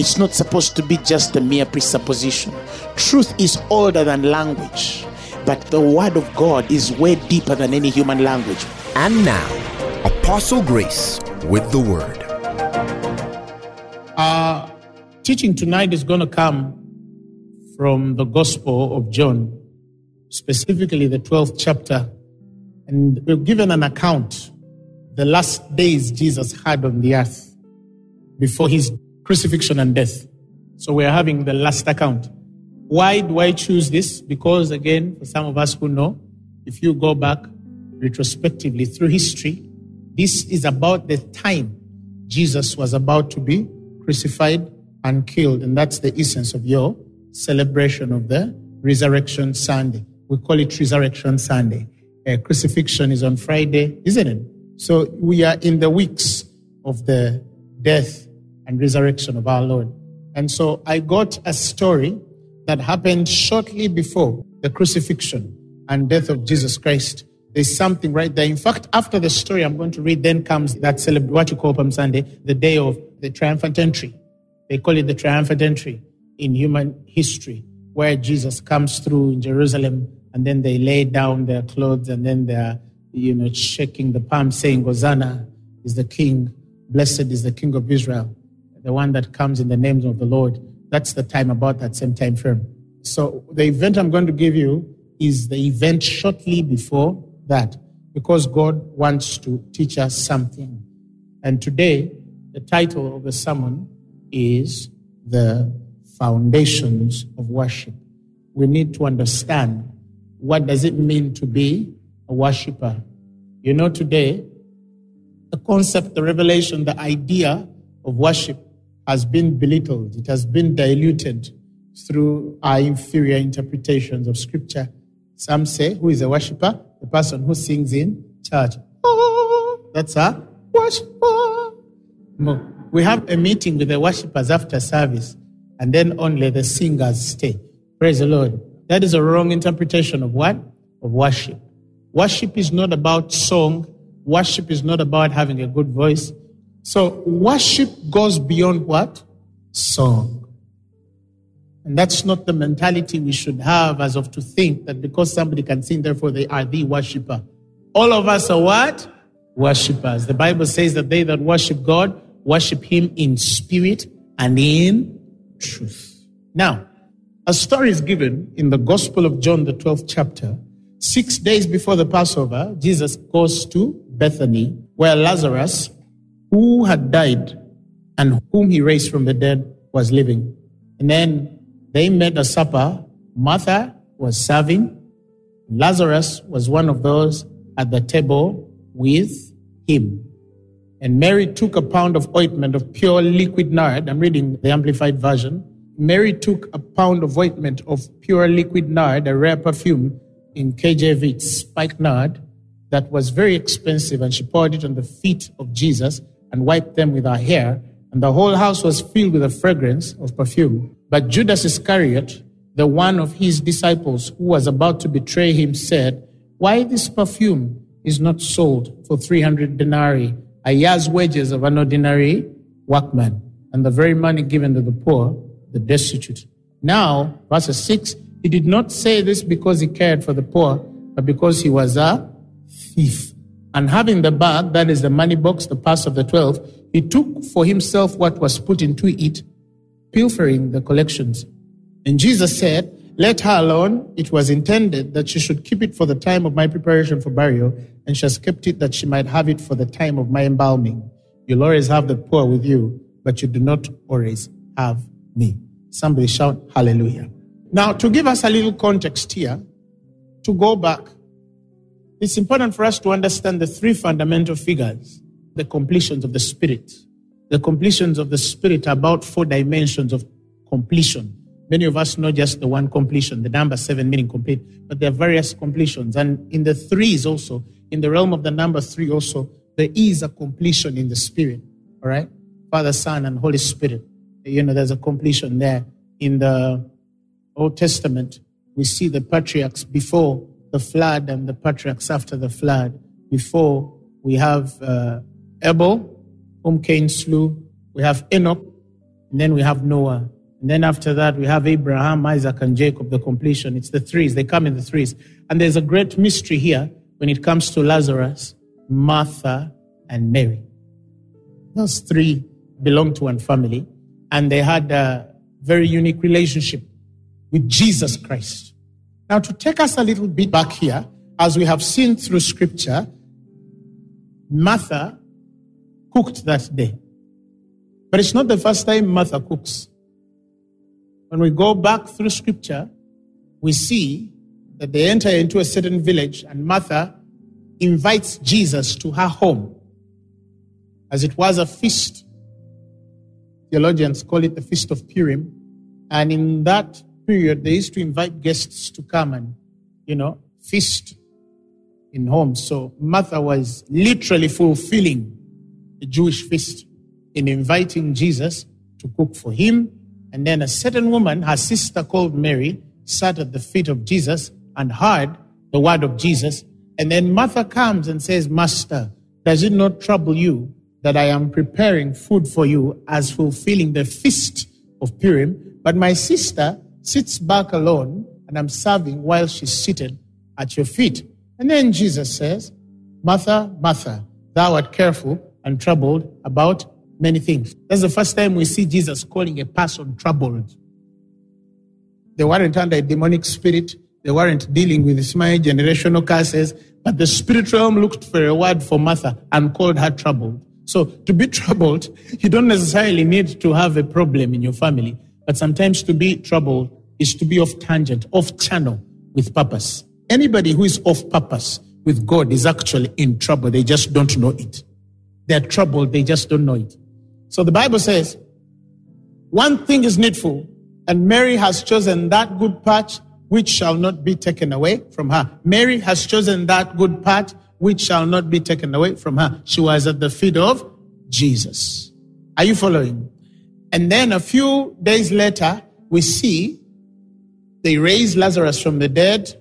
It's not supposed to be just a mere presupposition. Truth is older than language, but the word of God is way deeper than any human language. And now, Apostle Grace with the word. Our teaching tonight is going to come from the Gospel of John, specifically the 12th chapter. And we're given an account the last days Jesus had on the earth before his crucifixion and death. So we're having the last account. Why do I choose this? Because, again, for some of us who know, if you go back retrospectively through history, this is about the time Jesus was about to be crucified and killed. And that's the essence of your celebration of the Resurrection Sunday. We call it Resurrection Sunday. Uh, crucifixion is on Friday, isn't it? So we are in the weeks of the death and resurrection of our Lord. And so I got a story that happened shortly before the crucifixion and death of Jesus Christ. There's something right there. In fact, after the story I'm going to read, then comes that celeb- what you call Palm Sunday, the day of the triumphant entry. They call it the triumphant entry in human history, where Jesus comes through in Jerusalem and then they lay down their clothes and then they're, you know, shaking the palm saying, Hosanna is the king. Blessed is the king of Israel the one that comes in the names of the Lord. That's the time about that same time frame. So the event I'm going to give you is the event shortly before that, because God wants to teach us something. And today, the title of the sermon is The Foundations of Worship. We need to understand what does it mean to be a worshiper. You know, today, the concept, the revelation, the idea of worship has been belittled, it has been diluted through our inferior interpretations of scripture. Some say, who is a worshiper? The person who sings in church. That's a worshiper. We have a meeting with the worshippers after service, and then only the singers stay. Praise the Lord. That is a wrong interpretation of what? Of worship. Worship is not about song. Worship is not about having a good voice. So worship goes beyond what? Song. And that's not the mentality we should have as of to think that because somebody can sing, therefore they are the worshiper. All of us are what? Worshippers. The Bible says that they that worship God worship Him in spirit and in truth. Now, a story is given in the Gospel of John, the 12th chapter. Six days before the Passover, Jesus goes to Bethany, where Lazarus, who had died and whom he raised from the dead, was living. And then they made a supper. Martha was serving. Lazarus was one of those at the table with him. And Mary took a pound of ointment of pure liquid nard. I'm reading the Amplified Version. Mary took a pound of ointment of pure liquid nard, a rare perfume in KJV, it's spikenard, that was very expensive, and she poured it on the feet of Jesus and wiped them with her hair. And the whole house was filled with the fragrance of perfume. But Judas Iscariot, the one of his disciples who was about to betray him, said, Why this perfume is not sold for 300 denarii, a year's wages of an ordinary workman, and the very money given to the poor, the destitute. Now, verse 6, he did not say this because he cared for the poor, but because he was a thief. And having the bag, that is the money box, the purse of the twelve, he took for himself what was put into it, pilfering the collections. And Jesus said, Let her alone. It was intended that she should keep it for the time of my preparation for burial, and she has kept it that she might have it for the time of my embalming. You'll always have the poor with you, but you do not always have me. Somebody shout hallelujah. Now, to give us a little context here, to go back, it's important for us to understand the three fundamental figures the completions of the Spirit. The completions of the Spirit are about four dimensions of completion. Many of us know just the one completion, the number seven meaning complete, but there are various completions. And in the threes also, in the realm of the number three also, there is a completion in the spirit. All right? Father, Son, and Holy Spirit. You know, there's a completion there. In the Old Testament, we see the patriarchs before the flood and the patriarchs after the flood. Before we have uh, Abel, whom Cain slew. We have Enoch, and then we have Noah. And then after that, we have Abraham, Isaac, and Jacob, the completion. It's the threes. They come in the threes. And there's a great mystery here when it comes to Lazarus, Martha, and Mary. Those three belong to one family, and they had a very unique relationship with Jesus Christ. Now, to take us a little bit back here, as we have seen through scripture, Martha cooked that day. But it's not the first time Martha cooks. When we go back through scripture, we see that they enter into a certain village and Martha invites Jesus to her home. As it was a feast, theologians call it the Feast of Purim. And in that period, they used to invite guests to come and, you know, feast in homes. So Martha was literally fulfilling the Jewish feast in inviting Jesus to cook for him and then a certain woman, her sister called Mary, sat at the feet of Jesus and heard the word of Jesus. And then Martha comes and says, Master, does it not trouble you that I am preparing food for you as fulfilling the feast of Purim? But my sister sits back alone and I'm serving while she's seated at your feet. And then Jesus says, Martha, Martha, thou art careful and troubled about many things. That's the first time we see Jesus calling a person troubled. They weren't under a demonic spirit. They weren't dealing with my generational curses, but the spirit realm looked for a word for Martha and called her troubled. So to be troubled, you don't necessarily need to have a problem in your family, but sometimes to be troubled is to be off tangent, off channel with purpose. Anybody who is off purpose with God is actually in trouble. They just don't know it. They're troubled. They just don't know it. So the Bible says, one thing is needful, and Mary has chosen that good part which shall not be taken away from her. Mary has chosen that good part which shall not be taken away from her. She was at the feet of Jesus. Are you following? And then a few days later, we see they raise Lazarus from the dead.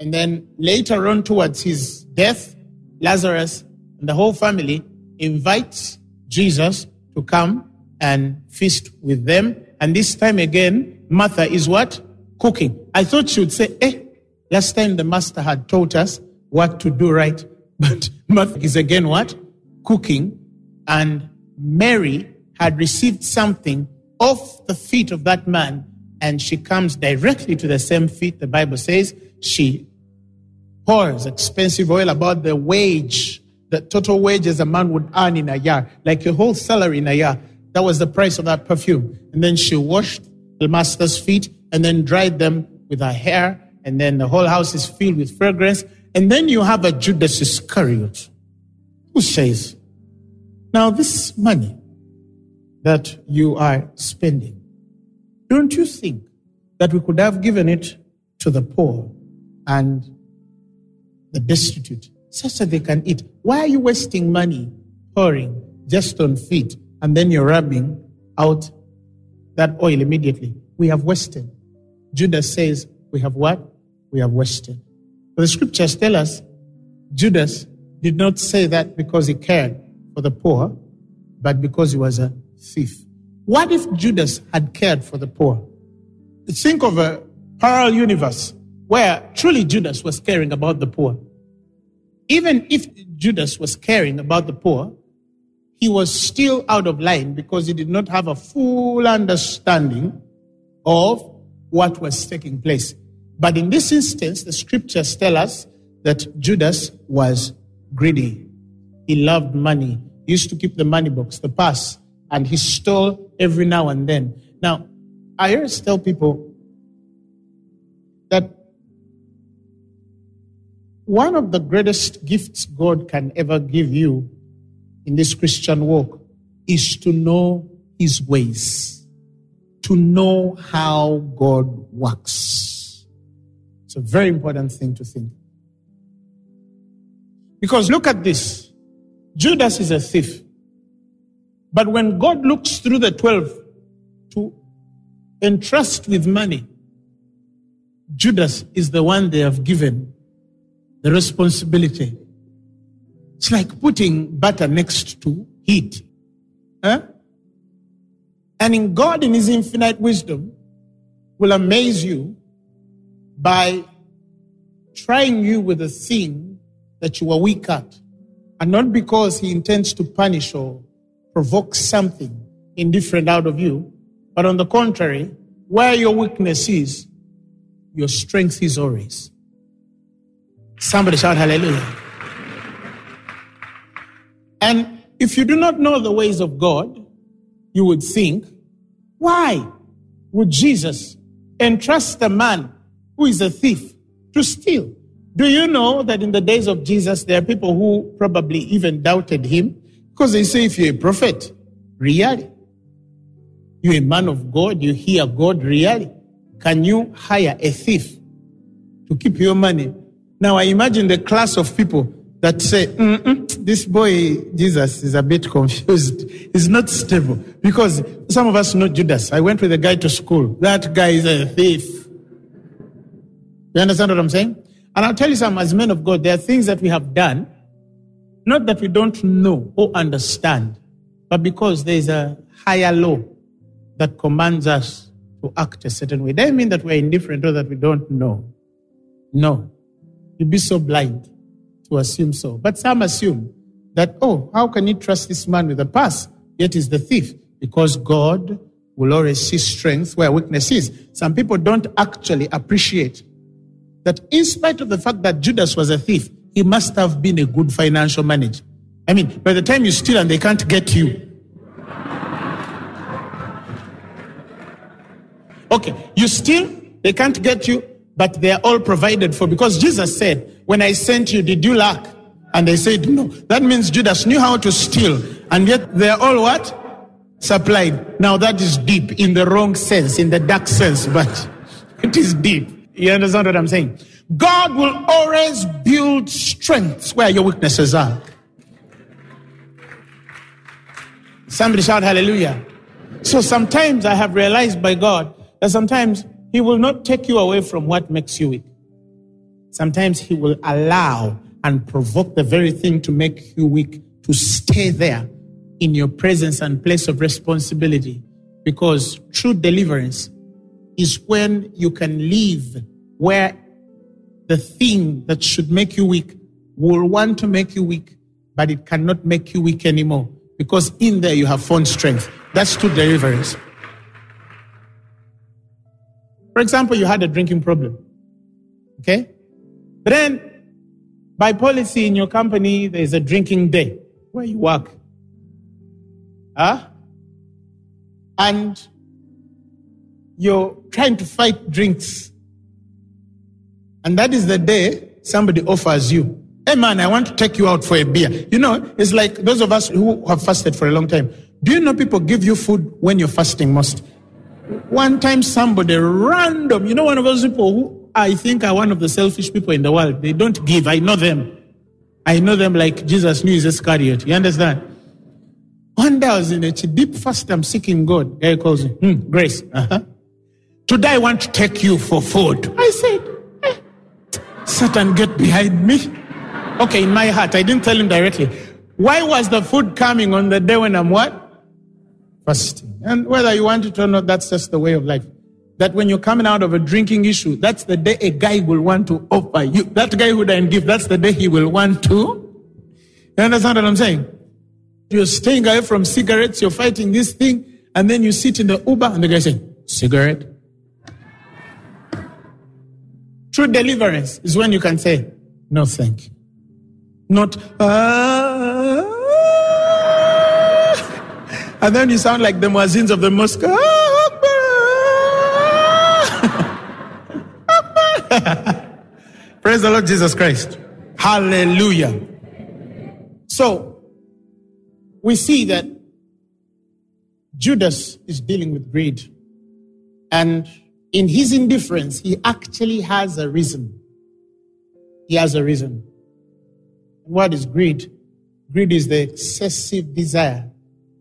And then later on, towards his death, Lazarus and the whole family invites Jesus to come and feast with them. And this time again, Martha is what? Cooking. I thought she would say, eh, last time the master had taught us what to do right. But Martha is again what? Cooking. And Mary had received something off the feet of that man. And she comes directly to the same feet. The Bible says she pours expensive oil about the wage the total wages a man would earn in a year, like a whole salary in a year. That was the price of that perfume. And then she washed the master's feet and then dried them with her hair. And then the whole house is filled with fragrance. And then you have a Judas Iscariot who says, Now, this money that you are spending, don't you think that we could have given it to the poor and the destitute such that they can eat. Why are you wasting money pouring just on feet and then you're rubbing out that oil immediately? We have wasted. Judas says, We have what? We have wasted. But the scriptures tell us Judas did not say that because he cared for the poor, but because he was a thief. What if Judas had cared for the poor? Think of a parallel universe where truly Judas was caring about the poor. Even if Judas was caring about the poor, he was still out of line because he did not have a full understanding of what was taking place. But in this instance, the scriptures tell us that Judas was greedy. He loved money. He used to keep the money box, the purse, and he stole every now and then. Now, I always tell people that one of the greatest gifts God can ever give you in this Christian walk is to know his ways. to know how God works. It's a very important thing to think. Because look at this Judas is a thief. But when God looks through the 12 to entrust with money, Judas is the one they have given the responsibility. It's like putting butter next to heat. Huh? And in God, in His infinite wisdom, will amaze you by trying you with a thing that you are weak at. And not because He intends to punish or provoke something indifferent out of you, but on the contrary, where your weakness is, your strength is always. Somebody shout hallelujah. And if you do not know the ways of God, you would think, why would Jesus entrust a man who is a thief to steal? Do you know that in the days of Jesus, there are people who probably even doubted him because they say, if you're a prophet, really? You're a man of God, you hear God, really? Can you hire a thief to keep your money? Now, I imagine the class of people that say, this boy, Jesus, is a bit confused. He's not stable. Because some of us know Judas. I went with a guy to school. That guy is a thief. You understand what I'm saying? And I'll tell you some, as men of God, there are things that we have done, not that we don't know or understand, but because there is a higher law that commands us to act a certain way. Doesn't mean that we're indifferent or that we don't know. No. You'd be so blind to assume so. But some assume that, oh, how can you trust this man with a purse? Yet he's the thief. Because God will always see strength where weakness is. Some people don't actually appreciate that in spite of the fact that Judas was a thief, he must have been a good financial manager. I mean, by the time you steal and they can't get you. Okay, you steal, they can't get you, but they are all provided for because Jesus said, When I sent you, did you lack? And they said, No. That means Judas knew how to steal, and yet they are all what? Supplied. Now that is deep in the wrong sense, in the dark sense, but it is deep. You understand what I'm saying? God will always build strengths where your weaknesses are. Somebody shout hallelujah. So sometimes I have realized by God that sometimes He will not take you away from what makes you weak. Sometimes He will allow and provoke the very thing to make you weak to stay there in your presence and place of responsibility. Because true deliverance is when you can live where the thing that should make you weak will want to make you weak, but it cannot make you weak anymore. Because in there you have found strength. That's true deliverance. For example, you had a drinking problem. Okay? But then, by policy in your company, there's a drinking day where you work. Huh? And you're trying to fight drinks. And that is the day somebody offers you, hey man, I want to take you out for a beer. You know, it's like those of us who have fasted for a long time. Do you know people give you food when you're fasting most? One time somebody random, you know, one of those people who I think are one of the selfish people in the world. They don't give. I know them. I know them like Jesus knew his Iscariot. You understand? One day I was in a deep fast. I'm seeking God. Guy calls me, hmm, Grace. Uh-huh. Today I want to take you for food. I said, Satan, get behind me. Okay, in my heart, I didn't tell him directly. Why was the food coming on the day when I'm what? Fasting. And whether you want it or not, that's just the way of life. That when you're coming out of a drinking issue, that's the day a guy will want to offer you. That guy who didn't give, that's the day he will want to. You understand what I'm saying? You're staying away from cigarettes, you're fighting this thing, and then you sit in the Uber and the guy says, cigarette? True deliverance is when you can say, no, thank you. Not, ah. and then you sound like the muezzins of the mosque. Praise the Lord Jesus Christ. Hallelujah. So, we see that Judas is dealing with greed. And in his indifference, he actually has a reason. He has a reason. What is greed? Greed is the excessive desire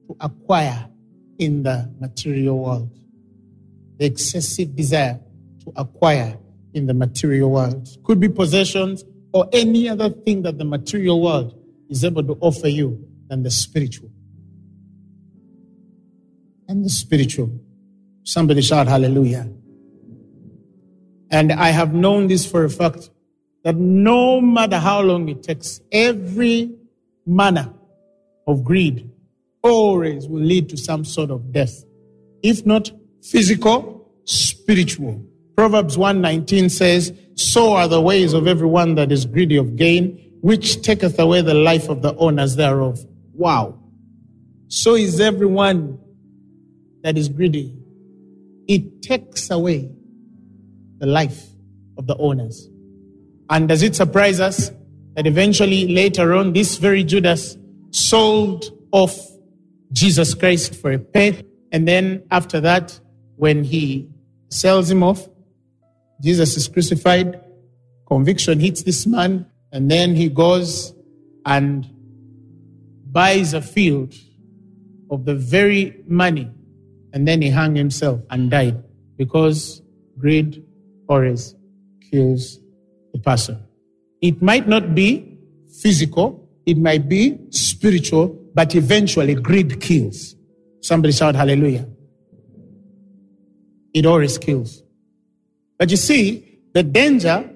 to acquire in the material world. The excessive desire to acquire in the material world. Could be possessions or any other thing that the material world is able to offer you than the spiritual. And the spiritual. Somebody shout hallelujah. And I have known this for a fact that no matter how long it takes, every manner of greed always will lead to some sort of death. If not physical, spiritual. Proverbs 119 says, So are the ways of everyone that is greedy of gain, which taketh away the life of the owners thereof. Wow. So is everyone that is greedy. It takes away the life of the owners. And does it surprise us that eventually later on, this very Judas sold off Jesus Christ for a penny? And then after that, when he sells him off, Jesus is crucified, conviction hits this man, and then he goes and buys a field of the very money, and then he hung himself and died because greed always kills a person. It might not be physical, it might be spiritual, but eventually greed kills. Somebody shout hallelujah. It always kills. But you see, the danger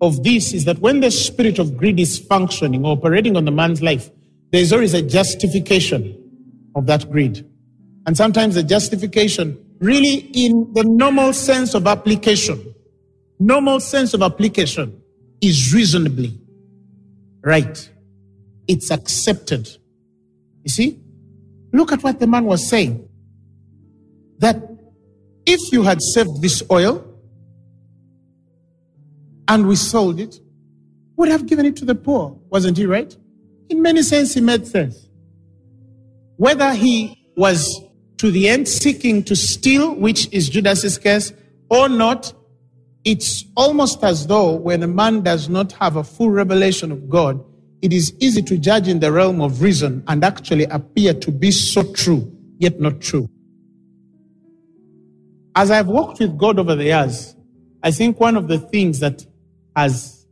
of this is that when the spirit of greed is functioning or operating on the man's life, there's always a justification of that greed. And sometimes the justification, really in the normal sense of application, normal sense of application is reasonably right. It's accepted. You see? Look at what the man was saying. That if you had saved this oil, and we sold it, would have given it to the poor. Wasn't he right? In many sense, he made sense. Whether he was to the end seeking to steal, which is Judas's case, or not, it's almost as though when a man does not have a full revelation of God, it is easy to judge in the realm of reason and actually appear to be so true, yet not true. As I've walked with God over the years, I think one of the things that has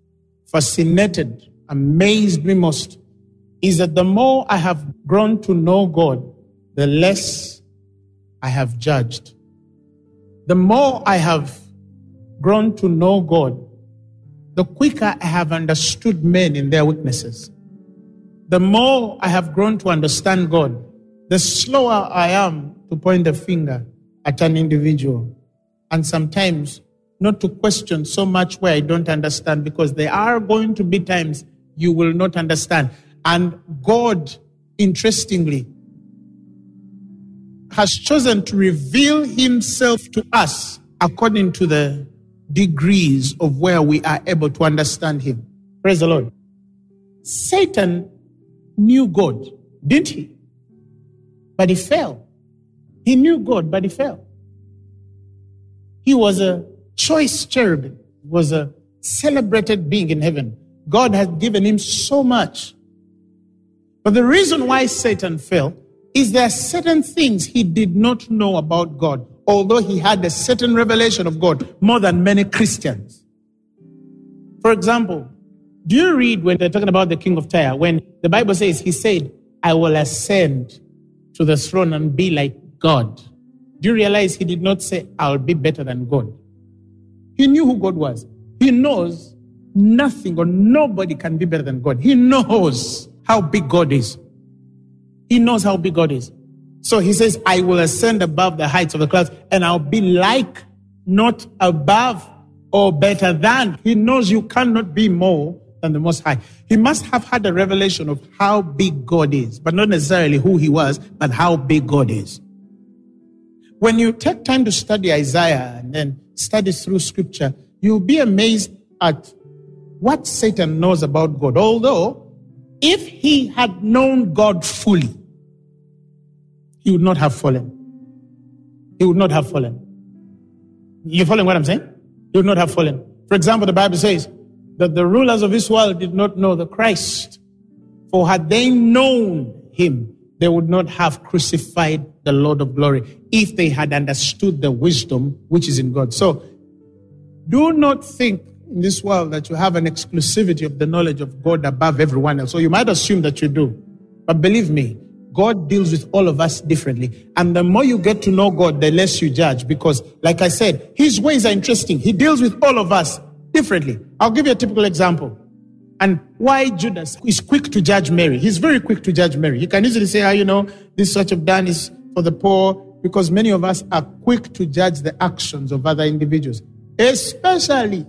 fascinated, amazed me most is that the more I have grown to know God, the less I have judged. The more I have grown to know God, the quicker I have understood men in their weaknesses. The more I have grown to understand God, the slower I am to point the finger at an individual. And sometimes not to question so much where I don't understand because there are going to be times you will not understand. And God, interestingly, has chosen to reveal himself to us according to the degrees of where we are able to understand him. Praise the Lord. Satan knew God, didn't he? But he fell. He knew God, but he fell. He was a choice cherubim, was a celebrated being in heaven. God had given him so much. But the reason why Satan fell is there are certain things he did not know about God, although he had a certain revelation of God more than many Christians. For example, do you read when they're talking about the king of Tyre, when the Bible says, He said, I will ascend to the throne and be like God? Do you realize he did not say, I'll be better than God? He knew who God was. He knows nothing or nobody can be better than God. He knows how big God is. He knows how big God is. So he says, I will ascend above the heights of the clouds and I'll be like, not above or better than. He knows you cannot be more than the Most High. He must have had a revelation of how big God is, but not necessarily who he was, but how big God is. When you take time to study Isaiah and then study through scripture, you'll be amazed at what Satan knows about God. Although, if he had known God fully, he would not have fallen. He would not have fallen. You following what I'm saying? You would not have fallen. For example, the Bible says that the rulers of this world did not know the Christ. For had they known him, they would not have crucified the Lord of glory if they had understood the wisdom which is in God. So do not think in this world that you have an exclusivity of the knowledge of God above everyone else. So you might assume that you do. But believe me, God deals with all of us differently. And the more you get to know God, the less you judge. Because, like I said, His ways are interesting. He deals with all of us differently. I'll give you a typical example. And why Judas is quick to judge Mary. He's very quick to judge Mary. He can easily say, ah, you know, this such of done is for the poor, because many of us are quick to judge the actions of other individuals. Especially,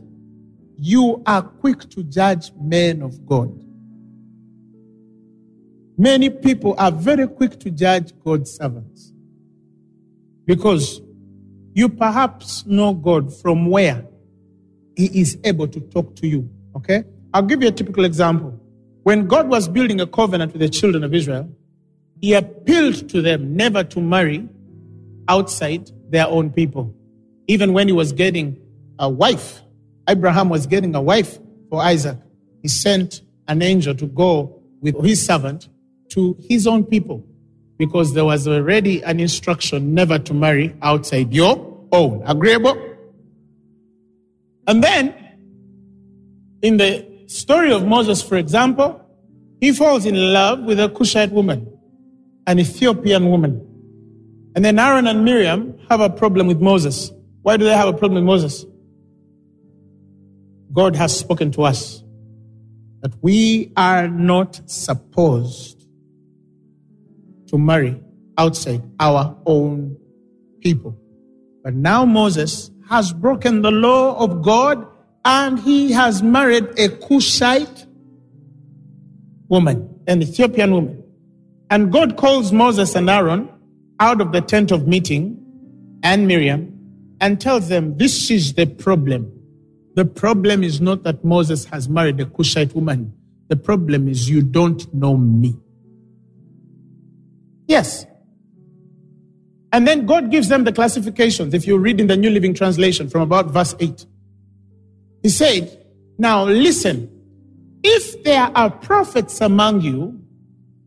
you are quick to judge men of God. Many people are very quick to judge God's servants because you perhaps know God from where He is able to talk to you. Okay? I'll give you a typical example. When God was building a covenant with the children of Israel, He appealed to them never to marry outside their own people. Even when He was getting a wife, Abraham was getting a wife for Isaac. He sent an angel to go with his servant to his own people because there was already an instruction never to marry outside your own. Agreeable? And then, in the story of Moses, for example, he falls in love with a Cushite woman, an Ethiopian woman. And then Aaron and Miriam have a problem with Moses. Why do they have a problem with Moses? God has spoken to us that we are not supposed to marry outside our own people. But now Moses has broken the law of God and he has married a Cushite woman, an Ethiopian woman. And God calls Moses and Aaron out of the tent of meeting and Miriam and tells them, This is the problem. The problem is not that Moses has married a Cushite woman. The problem is you don't know me. Yes. And then God gives them the classifications. If you read in the New Living Translation from about verse 8, He said, Now listen, if there are prophets among you,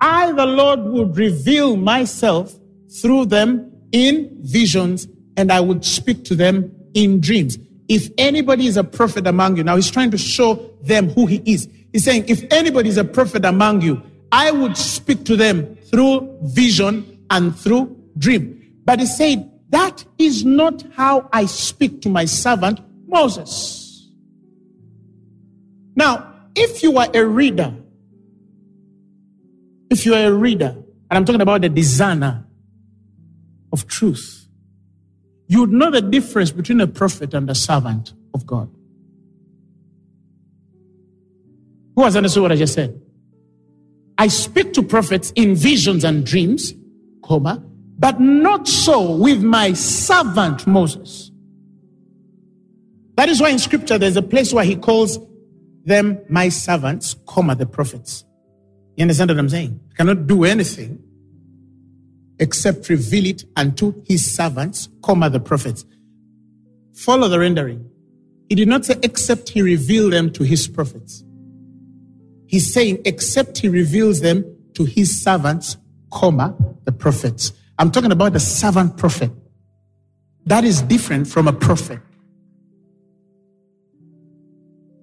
I, the Lord, would reveal myself through them in visions and I would speak to them in dreams. If anybody is a prophet among you, now he's trying to show them who he is. He's saying, if anybody is a prophet among you, I would speak to them through vision and through dream. But he said, That is not how I speak to my servant Moses. Now, if you are a reader, if you are a reader, and I'm talking about the designer of truth, you would know the difference between a prophet and a servant of God. Who has understood what I just said? I speak to prophets in visions and dreams, comma, but not so with my servant Moses. That is why in scripture there's a place where he calls them my servants, comma, the prophets. You understand what I'm saying? He cannot do anything except reveal it unto his servants, comma, the prophets. Follow the rendering. He did not say except he revealed them to his prophets. He's saying, except he reveals them to his servants, comma, the prophets. I'm talking about the servant prophet. That is different from a prophet.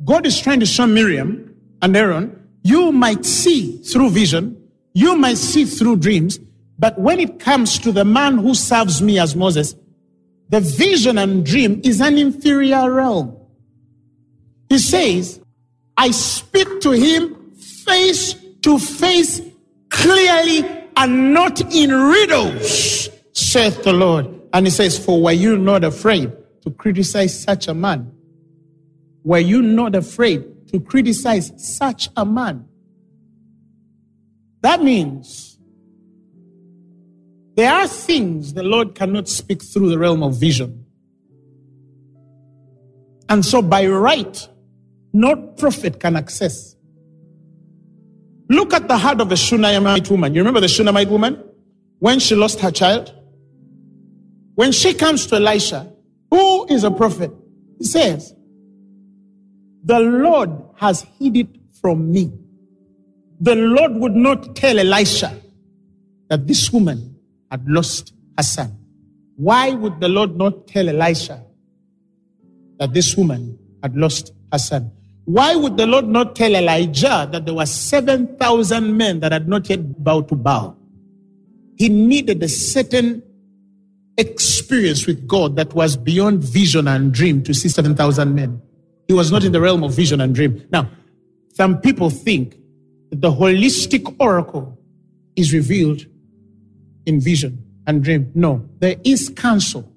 God is trying to show Miriam and Aaron, you might see through vision, you might see through dreams, but when it comes to the man who serves me as Moses, the vision and dream is an inferior realm. He says, I speak to him face to face clearly and not in riddles, saith the Lord. And he says, For were you not afraid to criticize such a man? Were you not afraid to criticize such a man? That means there are things the Lord cannot speak through the realm of vision. And so, by right, no prophet can access Look at the heart of the Shunammite woman. You remember the Shunammite woman? When she lost her child? When she comes to Elisha, who is a prophet. He says, The Lord has hid it from me. The Lord would not tell Elisha that this woman had lost her son. Why would the Lord not tell Elisha that this woman had lost her son? Why would the Lord not tell Elijah that there were 7,000 men that had not yet bowed to Baal? He needed a certain experience with God that was beyond vision and dream to see 7,000 men. He was not in the realm of vision and dream. Now, some people think that the holistic oracle is revealed in vision and dream. No, there is counsel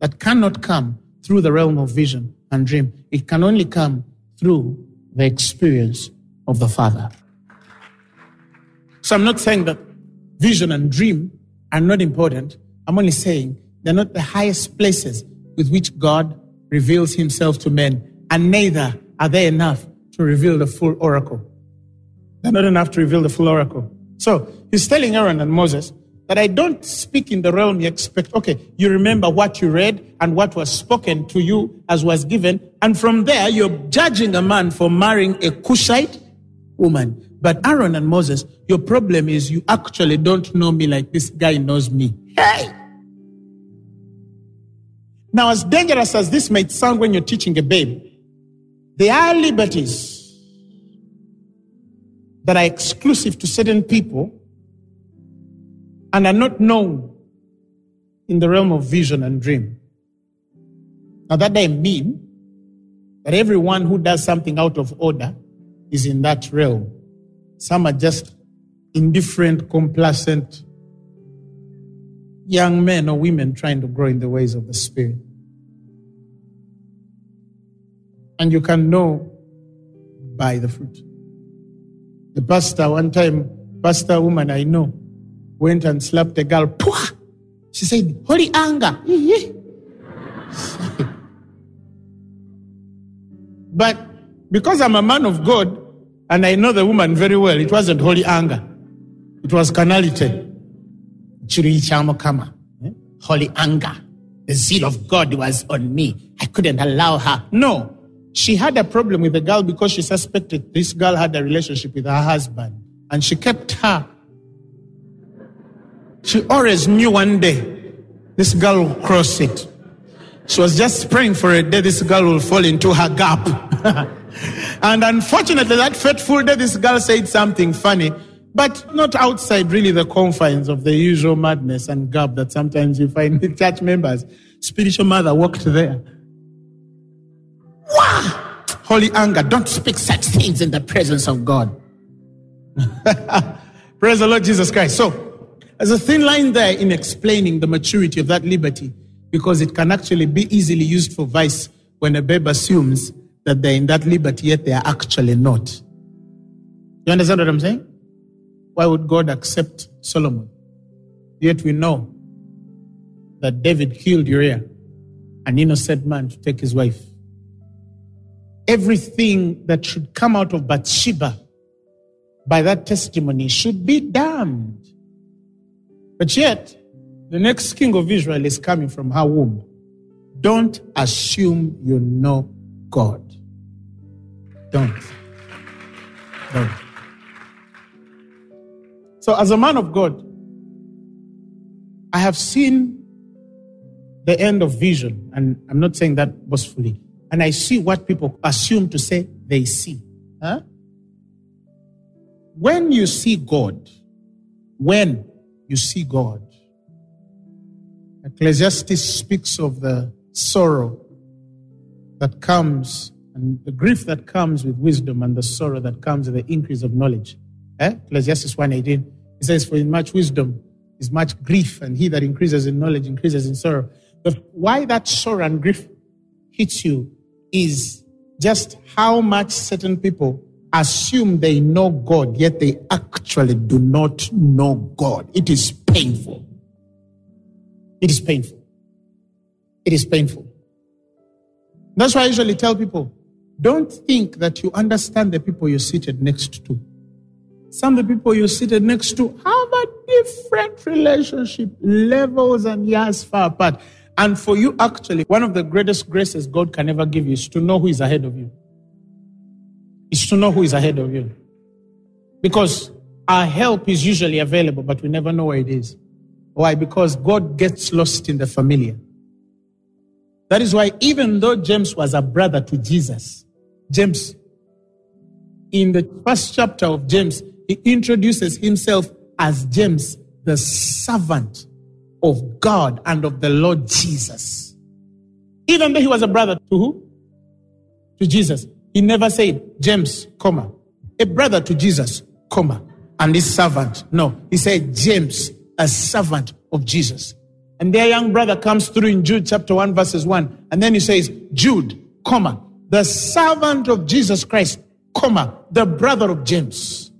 that cannot come through the realm of vision and dream. It can only come through the experience of the Father. So I'm not saying that vision and dream are not important. I'm only saying they're not the highest places with which God reveals himself to men, and neither are they enough to reveal the full oracle. They're not enough to reveal the full oracle. So he's telling Aaron and Moses that I don't speak in the realm you expect. Okay, you remember what you read and what was spoken to you as was given, and from there you're judging a man for marrying a Cushite woman. But Aaron and Moses, your problem is you actually don't know me like this guy knows me. Hey! Now, as dangerous as this might sound when you're teaching a babe, there are liberties that are exclusive to certain people and are not known in the realm of vision and dream. Now, that doesn't mean that everyone who does something out of order is in that realm. Some are just indifferent, complacent young men or women trying to grow in the ways of the Spirit. And you can know by the fruit. The pastor, one time, pastor woman I know, went and slapped a girl. Pwah! She said, Holy anger. but because I'm a man of God and I know the woman very well, it wasn't holy anger, it was carnality. Eh? Holy anger. The zeal of God was on me. I couldn't allow her. No. She had a problem with the girl because she suspected this girl had a relationship with her husband. And she kept her. She always knew one day this girl will cross it. She was just praying for a day this girl will fall into her gap. and unfortunately, that fateful day, this girl said something funny but not outside really the confines of the usual madness and gap that sometimes you find in church members. Spiritual mother walked there. Wah! Holy anger. Don't speak such things in the presence of God. Praise the Lord Jesus Christ. So, there's a thin line there in explaining the maturity of that liberty because it can actually be easily used for vice when a babe assumes that they're in that liberty, yet they are actually not. You understand what I'm saying? Why would God accept Solomon? Yet we know that David killed Uriah, an innocent man, to take his wife. Everything that should come out of Bathsheba by that testimony should be damned. But yet, the next king of Israel is coming from her womb. Don't assume you know God. Don't. Don't. So, as a man of God, I have seen the end of vision, and I'm not saying that boastfully. And I see what people assume to say they see. Huh? When you see God, when you see God, Ecclesiastes speaks of the sorrow that comes and the grief that comes with wisdom and the sorrow that comes with the increase of knowledge. Eh? Ecclesiastes 1.18. He says, For in much wisdom is much grief, and he that increases in knowledge increases in sorrow. But why that sorrow and grief hits you is just how much certain people assume they know God, yet they actually do not know God. It is painful. It is painful. It is painful. That's why I usually tell people don't think that you understand the people you're seated next to. Some of the people you're seated next to have a different relationship, levels and years far apart. And for you, actually, one of the greatest graces God can ever give you is to know who is ahead of you. Is to know who is ahead of you. Because our help is usually available, but we never know where it is. Why? Because God gets lost in the familiar. That is why, even though James was a brother to Jesus, James, in the first chapter of James, he introduces himself as James, the servant of God and of the Lord Jesus. Even though he was a brother to who? To Jesus. He never said, James, comma, a brother to Jesus, comma, and his servant. No, he said, James, a servant of Jesus. And their young brother comes through in Jude chapter 1, verses 1. And then he says, Jude, comma, the servant of Jesus Christ, comma, the brother of James.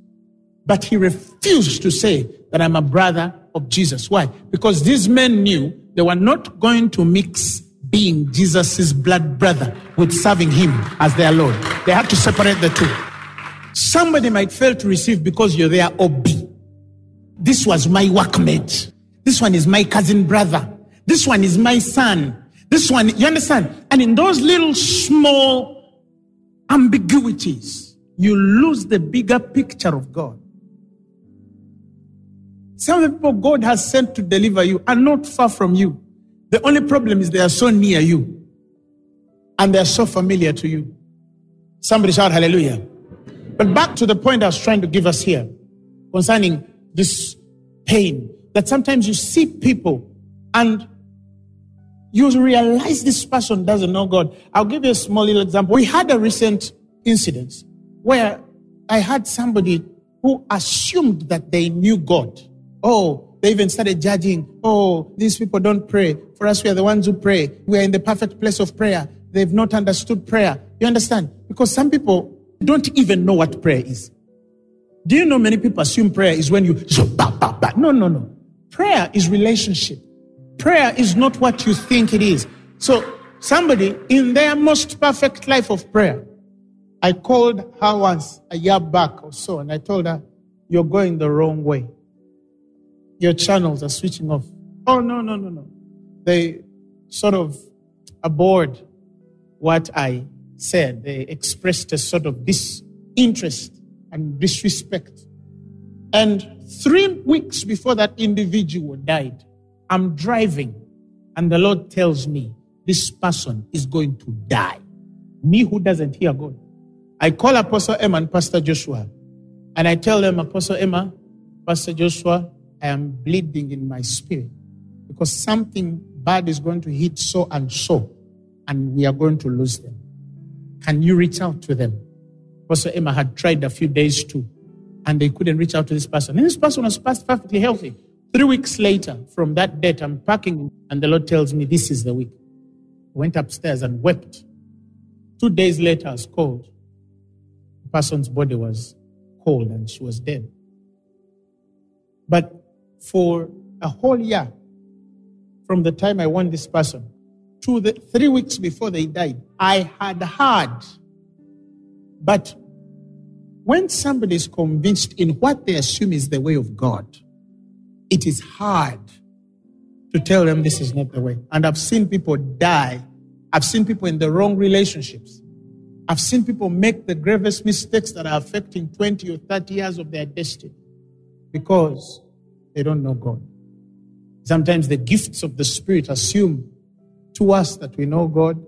But he refused to say that I'm a brother of Jesus. Why? Because these men knew they were not going to mix being Jesus' blood brother with serving him as their Lord. They had to separate the two. Somebody might fail to receive because you're their OB. This was my workmate. This one is my cousin brother. This one is my son. This one, you understand? And in those little small ambiguities, you lose the bigger picture of God. Some of the people God has sent to deliver you are not far from you. The only problem is they are so near you and they are so familiar to you. Somebody shout hallelujah. But back to the point I was trying to give us here concerning this pain that sometimes you see people and you realize this person doesn't know God. I'll give you a small little example. We had a recent incident where I had somebody who assumed that they knew God. Oh, they even started judging. Oh, these people don't pray. For us, we are the ones who pray. We are in the perfect place of prayer. They've not understood prayer. You understand? Because some people don't even know what prayer is. Do you know many people assume prayer is when you. No, no, no. Prayer is relationship. Prayer is not what you think it is. So somebody in their most perfect life of prayer, I called her once a year back or so, and I told her, You're going the wrong way. Your channels are switching off. Oh, no, no, no, no. They sort of abhorred what I said. They expressed a sort of disinterest and disrespect. And three weeks before that individual died, I'm driving, and the Lord tells me this person is going to die. Me who doesn't hear God. I call Apostle Emma and Pastor Joshua, and I tell them, Apostle Emma, Pastor Joshua, I am bleeding in my spirit because something bad is going to hit so and so, and we are going to lose them. Can you reach out to them? Pastor Emma had tried a few days too, and they couldn't reach out to this person. And this person was perfectly healthy. Three weeks later, from that date, I'm packing, and the Lord tells me this is the week. I went upstairs and wept. Two days later, I was called. The person's body was cold and she was dead. But for a whole year, from the time I won this person to the three weeks before they died, I had heard. But when somebody is convinced in what they assume is the way of God, it is hard to tell them this is not the way. And I've seen people die. I've seen people in the wrong relationships. I've seen people make the gravest mistakes that are affecting 20 or 30 years of their destiny because they don't know God. Sometimes the gifts of the Spirit assume to us that we know God.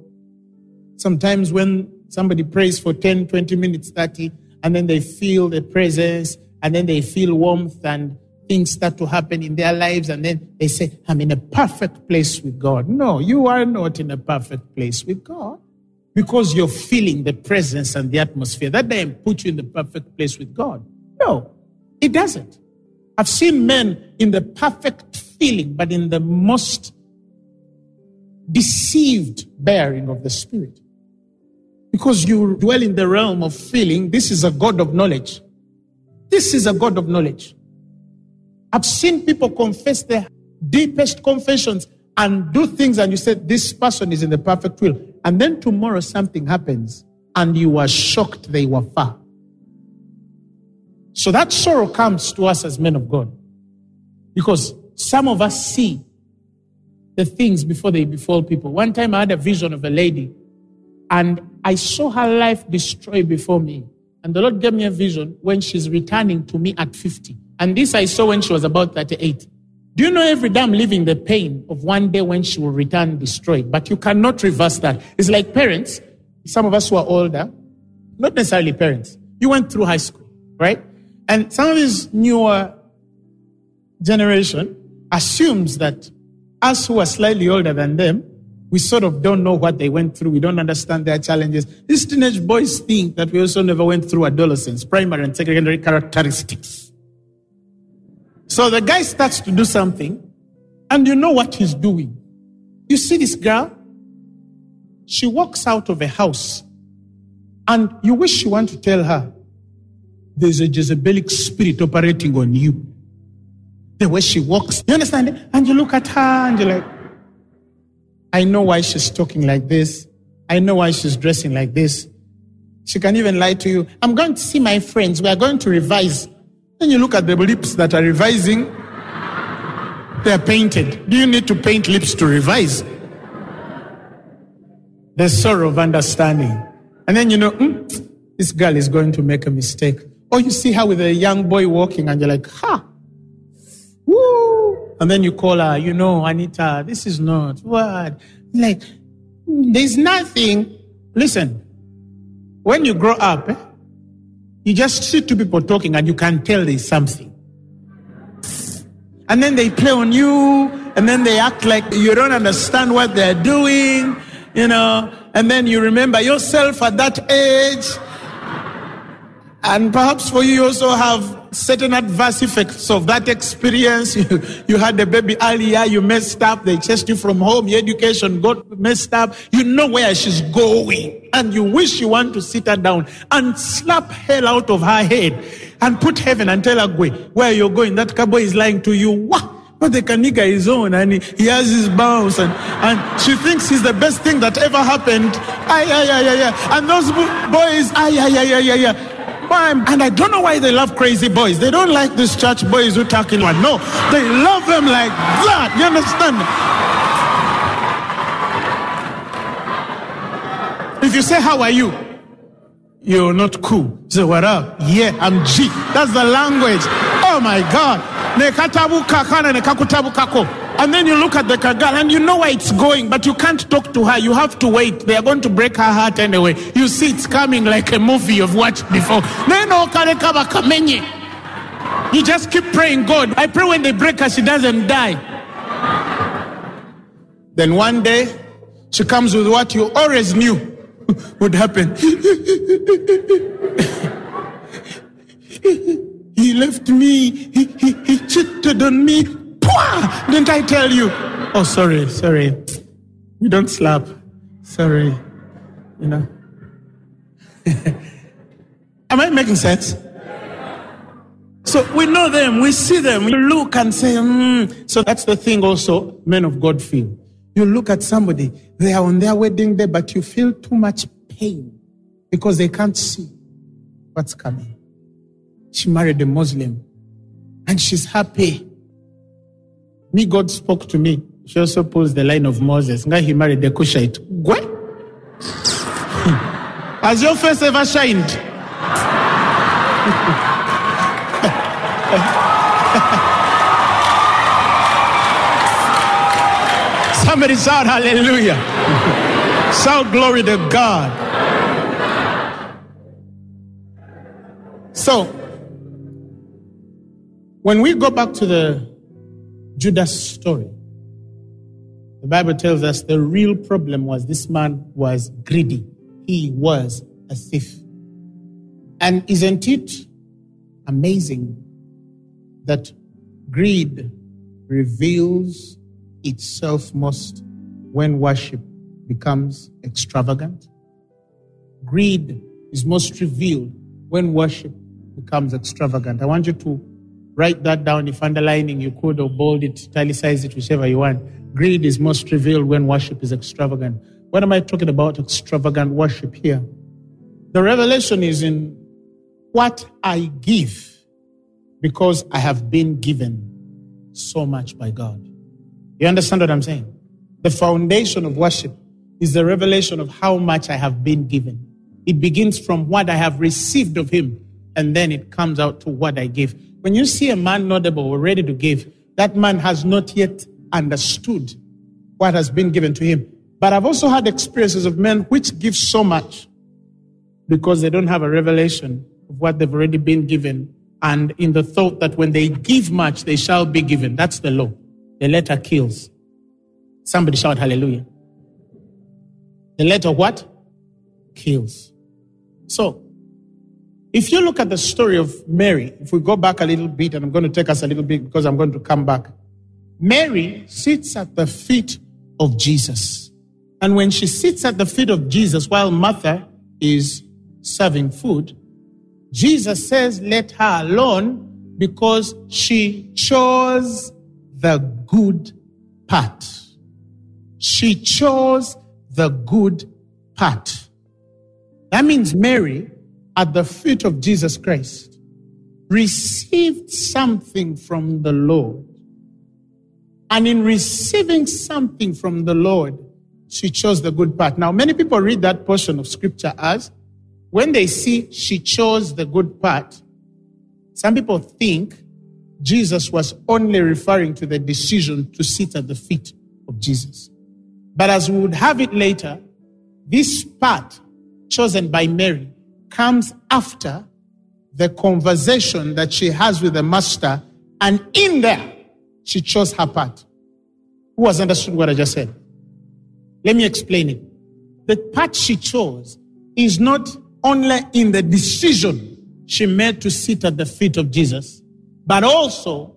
Sometimes when somebody prays for 10, 20 minutes, 30, and then they feel the presence, and then they feel warmth, and things start to happen in their lives, and then they say, I'm in a perfect place with God. No, you are not in a perfect place with God because you're feeling the presence and the atmosphere. That doesn't put you in the perfect place with God. No, it doesn't. I've seen men in the perfect feeling, but in the most deceived bearing of the Spirit. Because you dwell in the realm of feeling, this is a God of knowledge. This is a God of knowledge. I've seen people confess their deepest confessions and do things, and you said, This person is in the perfect will. And then tomorrow something happens, and you are shocked they were far. So that sorrow comes to us as men of God. Because some of us see the things before they befall people. One time I had a vision of a lady and I saw her life destroyed before me. And the Lord gave me a vision when she's returning to me at 50. And this I saw when she was about 38. Do you know every day I'm living the pain of one day when she will return destroyed? But you cannot reverse that. It's like parents, some of us who are older, not necessarily parents. You went through high school, right? And some of this newer generation assumes that us who are slightly older than them, we sort of don't know what they went through. We don't understand their challenges. These teenage boys think that we also never went through adolescence, primary and secondary characteristics. So the guy starts to do something, and you know what he's doing. You see this girl? She walks out of a house, and you wish you want to tell her, there's a Jezebelic spirit operating on you the way she walks. You understand? And you look at her and you're like, I know why she's talking like this. I know why she's dressing like this. She can even lie to you. I'm going to see my friends. We are going to revise. Then you look at the lips that are revising. They are painted. Do you need to paint lips to revise? The sorrow of understanding. And then you know, mm, this girl is going to make a mistake. Or you see her with a young boy walking and you're like, ha, Woo! And then you call her, you know, Anita, this is not what. Like, there's nothing. Listen, when you grow up, eh, you just see two people talking and you can tell there's something. And then they play on you, and then they act like you don't understand what they're doing, you know, and then you remember yourself at that age. And perhaps for you, you also have certain adverse effects of that experience. You, you had a baby earlier, you messed up, they chased you from home, your education got messed up. You know where she's going. And you wish you want to sit her down and slap hell out of her head and put heaven and tell her, go where you're going. That cowboy is lying to you. What? But the Kanika is on and he, he, has his bounce and, and she thinks he's the best thing that ever happened. Ay, ay, ay, ay, ay. And those boys, ay, ay, ay, ay, ay, ay. And I don't know why they love crazy boys. They don't like these church boys who talking one. No, they love them like that. You understand? If you say, How are you? You're not cool. Say, What up? Yeah, I'm G. That's the language. Oh my God. And then you look at the girl and you know where it's going, but you can't talk to her. You have to wait. They are going to break her heart anyway. You see, it's coming like a movie you've watched before. You just keep praying, God. I pray when they break her, she doesn't die. Then one day, she comes with what you always knew would happen. he left me. He, he, he cheated on me. Didn't I tell you? Oh, sorry, sorry. You don't slap. Sorry. You know. Am I making sense? So we know them, we see them, we look and say, mm. so that's the thing also men of God feel. You look at somebody, they are on their wedding day, but you feel too much pain because they can't see what's coming. She married a Muslim and she's happy. Me, God spoke to me. She also pulls the line of Moses. Guy, he married the Cushite. What? Hmm. Has your face ever shined? Somebody shout hallelujah. shout glory to God. So, when we go back to the Judas' story. The Bible tells us the real problem was this man was greedy. He was a thief. And isn't it amazing that greed reveals itself most when worship becomes extravagant? Greed is most revealed when worship becomes extravagant. I want you to Write that down. If underlining, you could, or bold it, italicize it, whichever you want. Greed is most revealed when worship is extravagant. What am I talking about extravagant worship here? The revelation is in what I give because I have been given so much by God. You understand what I'm saying? The foundation of worship is the revelation of how much I have been given. It begins from what I have received of him, and then it comes out to what I give. When you see a man notable or ready to give, that man has not yet understood what has been given to him. But I've also had experiences of men which give so much because they don't have a revelation of what they've already been given and in the thought that when they give much, they shall be given. That's the law. The letter kills. Somebody shout hallelujah. The letter what? Kills. So, if you look at the story of Mary, if we go back a little bit, and I'm going to take us a little bit because I'm going to come back. Mary sits at the feet of Jesus. And when she sits at the feet of Jesus while Martha is serving food, Jesus says, Let her alone because she chose the good part. She chose the good part. That means Mary, at the feet of Jesus Christ, received something from the Lord. And in receiving something from the Lord, she chose the good part. Now, many people read that portion of scripture as when they see she chose the good part, some people think Jesus was only referring to the decision to sit at the feet of Jesus. But as we would have it later, this part chosen by Mary comes after the conversation that she has with the master, and in there, she chose her part. Who has understood what I just said? Let me explain it. The part she chose is not only in the decision she made to sit at the feet of Jesus, but also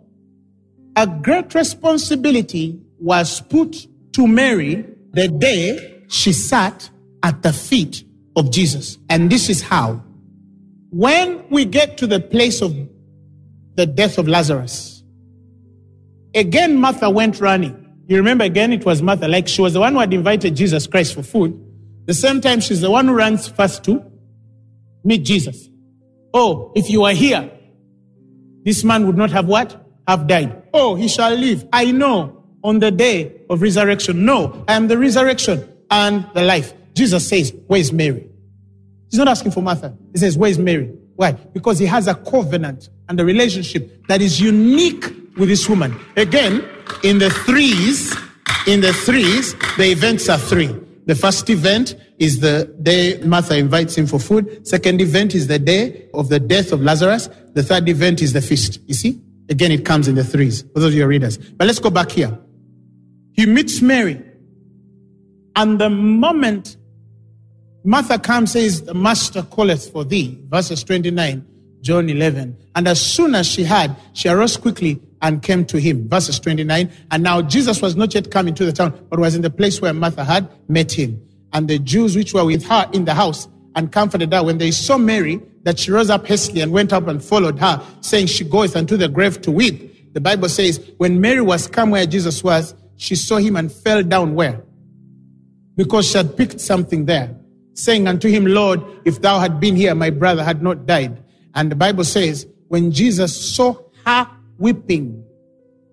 a great responsibility was put to Mary the day she sat at the feet of Jesus. And this is how. When we get to the place of the death of Lazarus, again, Martha went running. You remember again, it was Martha, like she was the one who had invited Jesus Christ for food. The same time, she's the one who runs first to meet Jesus. Oh, if you were here, this man would not have what? Have died. Oh, he shall live. I know on the day of resurrection. No, I am the resurrection and the life. Jesus says, Where's Mary? He's not asking for Martha. He says, Where's Mary? Why? Because he has a covenant and a relationship that is unique with this woman. Again, in the threes, in the threes, the events are three. The first event is the day Martha invites him for food. Second event is the day of the death of Lazarus. The third event is the feast. You see? Again, it comes in the threes. For those of your readers. But let's go back here. He meets Mary. And the moment Martha comes, says, The master calleth for thee. Verses 29, John 11. And as soon as she had, she arose quickly and came to him. Verses 29. And now Jesus was not yet come into the town, but was in the place where Martha had met him. And the Jews which were with her in the house and comforted her when they saw Mary, that she rose up hastily and went up and followed her, saying, She goeth unto the grave to weep. The Bible says, When Mary was come where Jesus was, she saw him and fell down where? Because she had picked something there, saying unto him, Lord, if thou had been here, my brother had not died. And the Bible says, when Jesus saw her weeping,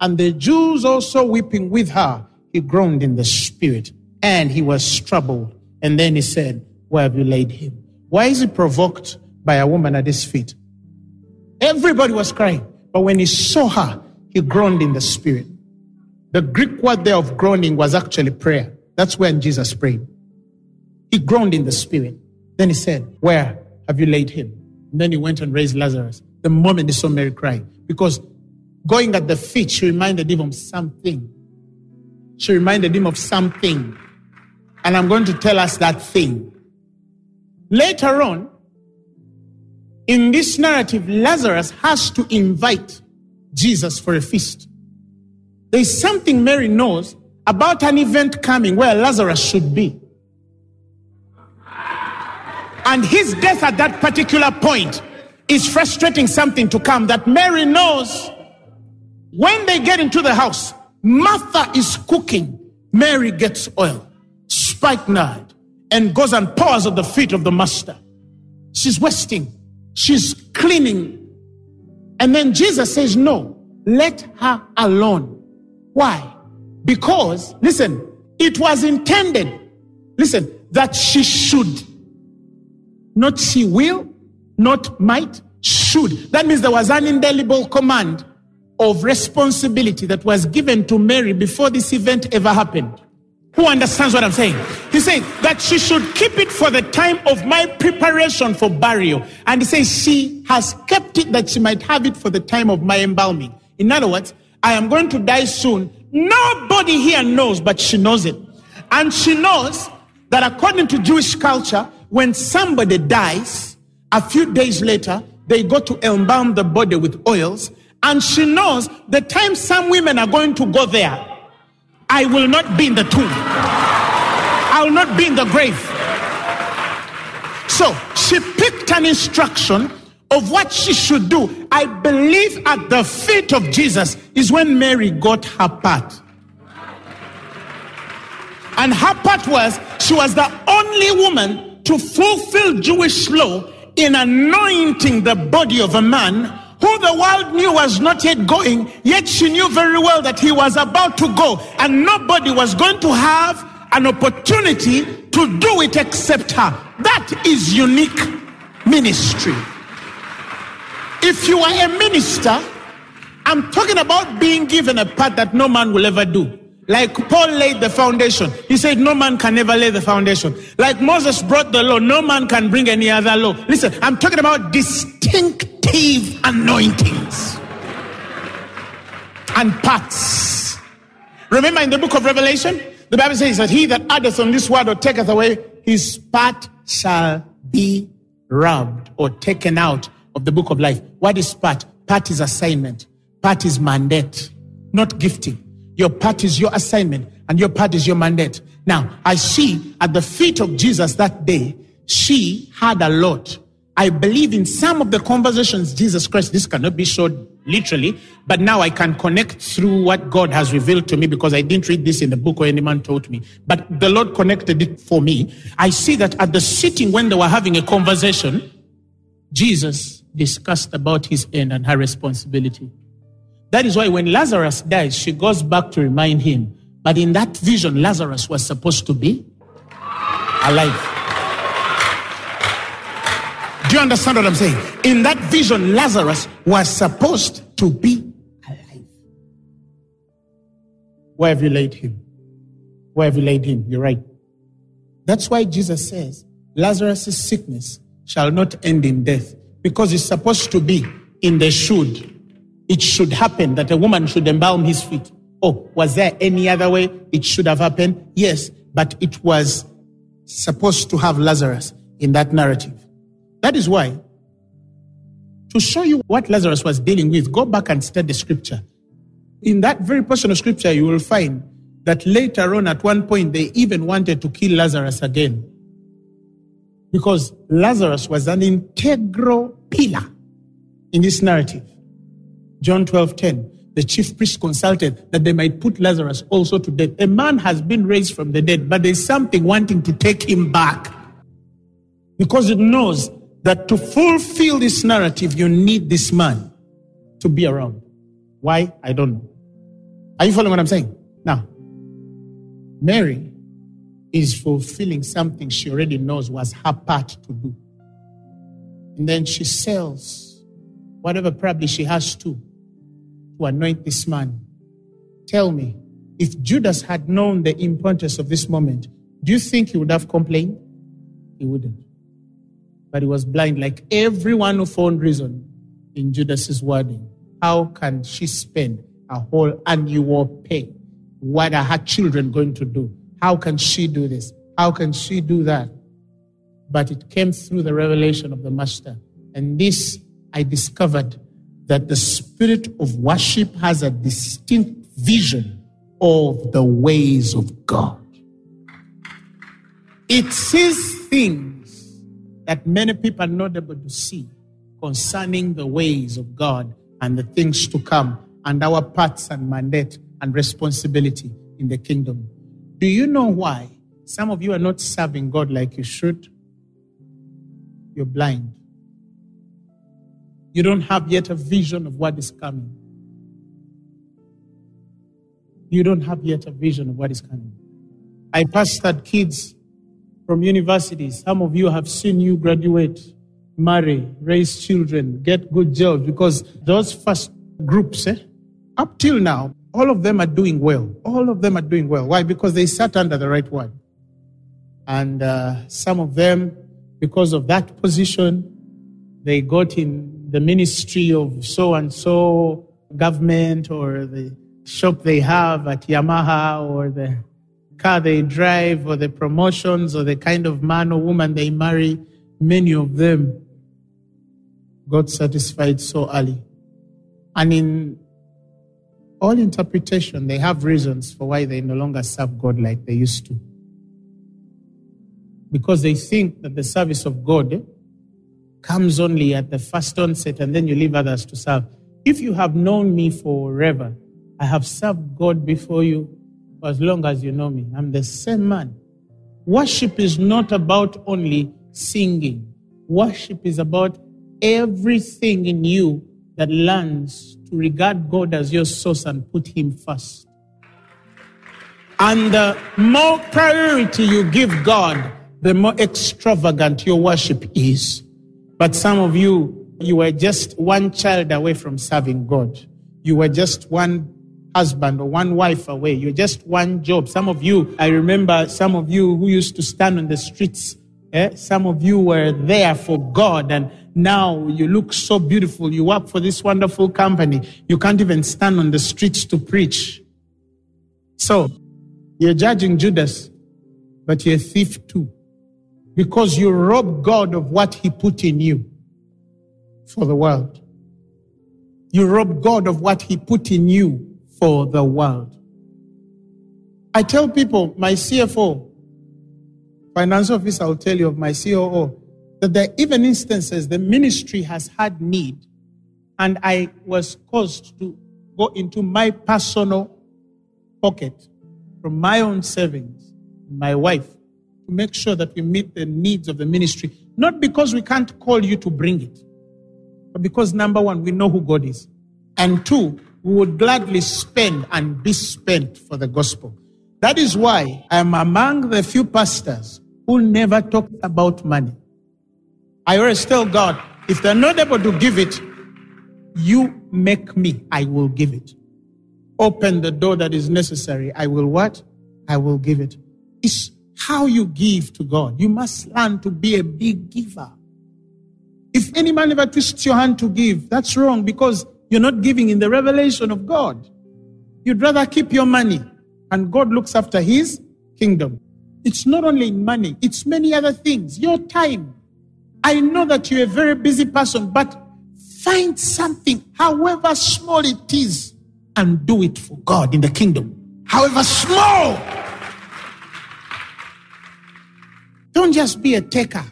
and the Jews also weeping with her, he groaned in the spirit, and he was troubled. And then he said, Where have you laid him? Why is he provoked by a woman at his feet? Everybody was crying, but when he saw her, he groaned in the spirit. The Greek word there of groaning was actually prayer. That's when Jesus prayed. He groaned in the spirit. Then he said, Where have you laid him? And then he went and raised Lazarus. The moment he saw Mary crying, because going at the feet, she reminded him of something. She reminded him of something. And I'm going to tell us that thing. Later on, in this narrative, Lazarus has to invite Jesus for a feast. There's something Mary knows about an event coming where Lazarus should be. And his death at that particular point is frustrating something to come that Mary knows. When they get into the house, Martha is cooking. Mary gets oil, spikenard, and goes and pours at the feet of the master. She's wasting. She's cleaning. And then Jesus says, No, let her alone. Why? Because, listen, It was intended, listen, that she should, not she will, not might, should. That means there was an indelible command of responsibility that was given to Mary before this event ever happened. Who understands what I'm saying? He saying that she should keep it for the time of my preparation for burial. And he says she has kept it that she might have it for the time of my embalming. In other words, I am going to die soon. Nobody here knows, but she knows it. And she knows that according to Jewish culture, when somebody dies, a few days later, they go to embalm the body with oils. And she knows the time some women are going to go there, I will not be in the tomb. I will not be in the grave. So she picked an instruction of what she should do. I believe at the feet of Jesus is when Mary got her part. And her part was she was the only woman to fulfill Jewish law in anointing the body of a man who the world knew was not yet going, yet she knew very well that he was about to go, and nobody was going to have an opportunity to do it except her. That is unique ministry. If you are a minister, I'm talking about being given a part that no man will ever do. Like Paul laid the foundation. He said, No man can ever lay the foundation. Like Moses brought the law, no man can bring any other law. Listen, I'm talking about distinctive anointings and parts. Remember in the book of Revelation, the Bible says that he that addeth on this word or taketh away, his part shall be robbed or taken out of the book of life. What is part? Part is assignment, part is mandate, not gifting. Your part is your assignment, and your part is your mandate. Now, I see at the feet of Jesus that day, she had a lot. I believe in some of the conversations Jesus Christ, this cannot be showed literally, but now I can connect through what God has revealed to me because I didn't read this in the book or any man taught me. But the Lord connected it for me. I see that at the sitting when they were having a conversation, Jesus discussed about his end and her responsibility. That is why when Lazarus dies, she goes back to remind him. But in that vision, Lazarus was supposed to be alive. Do you understand what I'm saying? In that vision, Lazarus was supposed to be alive. Where have you laid him? Where have you laid him? You're right. That's why Jesus says Lazarus' sickness shall not end in death because it's supposed to be in the should it should happen that a woman should embalm his feet. Oh, was there any other way it should have happened? Yes, but it was supposed to have Lazarus in that narrative. That is why, to show you what Lazarus was dealing with, go back and study scripture. In that very portion of scripture, you will find that later on, at one point, they even wanted to kill Lazarus again. Because Lazarus was an integral pillar in this narrative. John 12 10. The chief priest consulted that they might put Lazarus also to death. A man has been raised from the dead, but there's something wanting to take him back. Because it knows that to fulfill this narrative, you need this man to be around. Why? I don't know. Are you following what I'm saying? Now, Mary is fulfilling something she already knows was her part to do. And then she sells whatever probably she has to to anoint this man. Tell me, if Judas had known the importance of this moment, do you think he would have complained? He wouldn't. But he was blind, like everyone who found reason in Judas's wording. How can she spend a whole annual pay? What are her children going to do? How can she do this? How can she do that? But it came through the revelation of the Master. And this I discovered that the spirit of worship has a distinct vision of the ways of God. It sees things that many people are not able to see concerning the ways of God and the things to come and our parts and mandate and responsibility in the kingdom. Do you know why some of you are not serving God like you should? You're blind. You don't have yet a vision of what is coming. You don't have yet a vision of what is coming. I pastored kids from universities. Some of you have seen you graduate, marry, raise children, get good jobs because those first groups, eh, up till now, all of them are doing well. All of them are doing well. Why? Because they sat under the right one. And uh, some of them, because of that position, they got in the ministry of so and so government or the shop they have at Yamaha or the car they drive or the promotions or the kind of man or woman they marry. Many of them got satisfied so early. And in all interpretation, they have reasons for why they no longer serve God like they used to. Because they think that the service of God comes only at the first onset and then you leave others to serve. If you have known me forever, I have served God before you for as long as you know me. I'm the same man. Worship is not about only singing, worship is about everything in you that learns to regard God as your source and put Him first. And the more priority you give God, the more extravagant your worship is. But some of you, you were just one child away from serving God. You were just one husband or one wife away. You're just one job. Some of you, I remember some of you who used to stand on the streets. Eh? Some of you were there for God and now you look so beautiful. You work for this wonderful company. You can't even stand on the streets to preach. So you're judging Judas, but you're a thief too. Because you rob God of what he put in you for the world. You rob God of what he put in you for the world. I tell people, my CFO, finance officer i will tell you of my COO, that there are even instances the ministry has had need, and I was caused to go into my personal pocket from my own savings, my wife, to make sure that we meet the needs of the ministry. Not because we can't call you to bring it, but because number one, we know who God is. And two, we would gladly spend and be spent for the gospel. That is why I am among the few pastors who never talk about money. I always tell God, if they're not able to give it, you make me, I will give it. Open the door that is necessary. I will what? I will give it. It's how you give to God. You must learn to be a big giver. If any man ever twists your hand to give, that's wrong because you're not giving in the revelation of God. You'd rather keep your money and God looks after his kingdom. It's not only in money, it's many other things. Your time, I know that you're a very busy person, but find something, however small it is, and do it for God in the kingdom. However small. Don't just be a taker.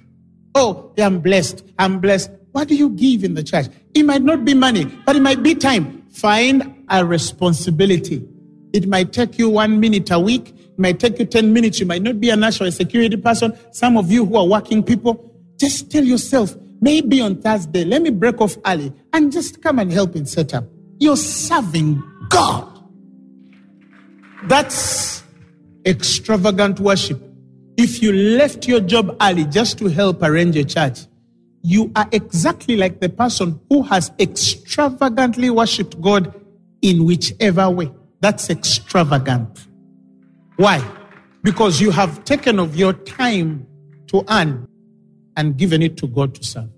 Oh, I'm blessed. I'm blessed. What do you give in the church? It might not be money, but it might be time. Find a responsibility. It might take you one minute a week. It might take you 10 minutes. You might not be a national security person. Some of you who are working people, just tell yourself, maybe on Thursday, let me break off early and just come and help in setup. You're serving God. That's extravagant worship. If you left your job early just to help arrange a church, you are exactly like the person who has extravagantly worshipped God in whichever way. That's extravagant. Why? Because you have taken of your time to earn and given it to God to serve.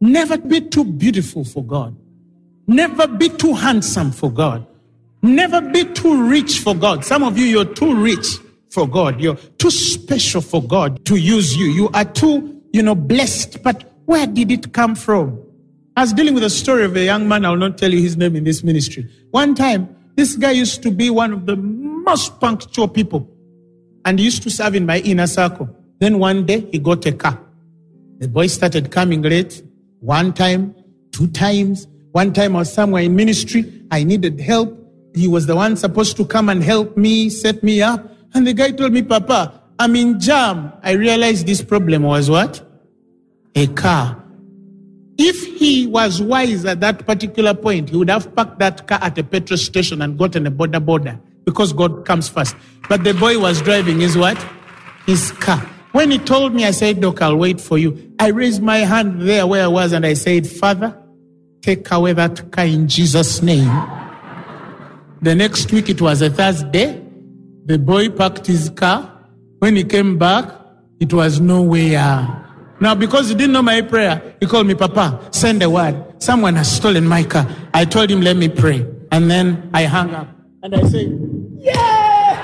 Never be too beautiful for God. Never be too handsome for God. Never be too rich for God. Some of you, you're too rich for God. You're too special for God to use you. You are too, you know, blessed. But where did it come from? I was dealing with a story of a young man. I will not tell you his name in this ministry. One time, this guy used to be one of the most punctual people and used to serve in my inner circle. Then one day he got a car. The boy started coming late one time, two times. One time I was somewhere in ministry. I needed help. He was the one supposed to come and help me, set me up. And the guy told me, Papa, I'm in jam. I realized this problem was what? A car. If he was wise at that particular point, he would have parked that car at a petrol station and gotten a border border because God comes first. But the boy was driving his what? His car. When he told me, I said, Doc, I'll wait for you. I raised my hand there where I was and I said, Father, take away that car in Jesus' name. The next week, it was a Thursday. The boy parked his car. When he came back, it was nowhere. Now, because he didn't know my prayer, he called me, Papa, send a word. Someone has stolen my car. I told him, let me pray. And then I hung up. And I said, yeah!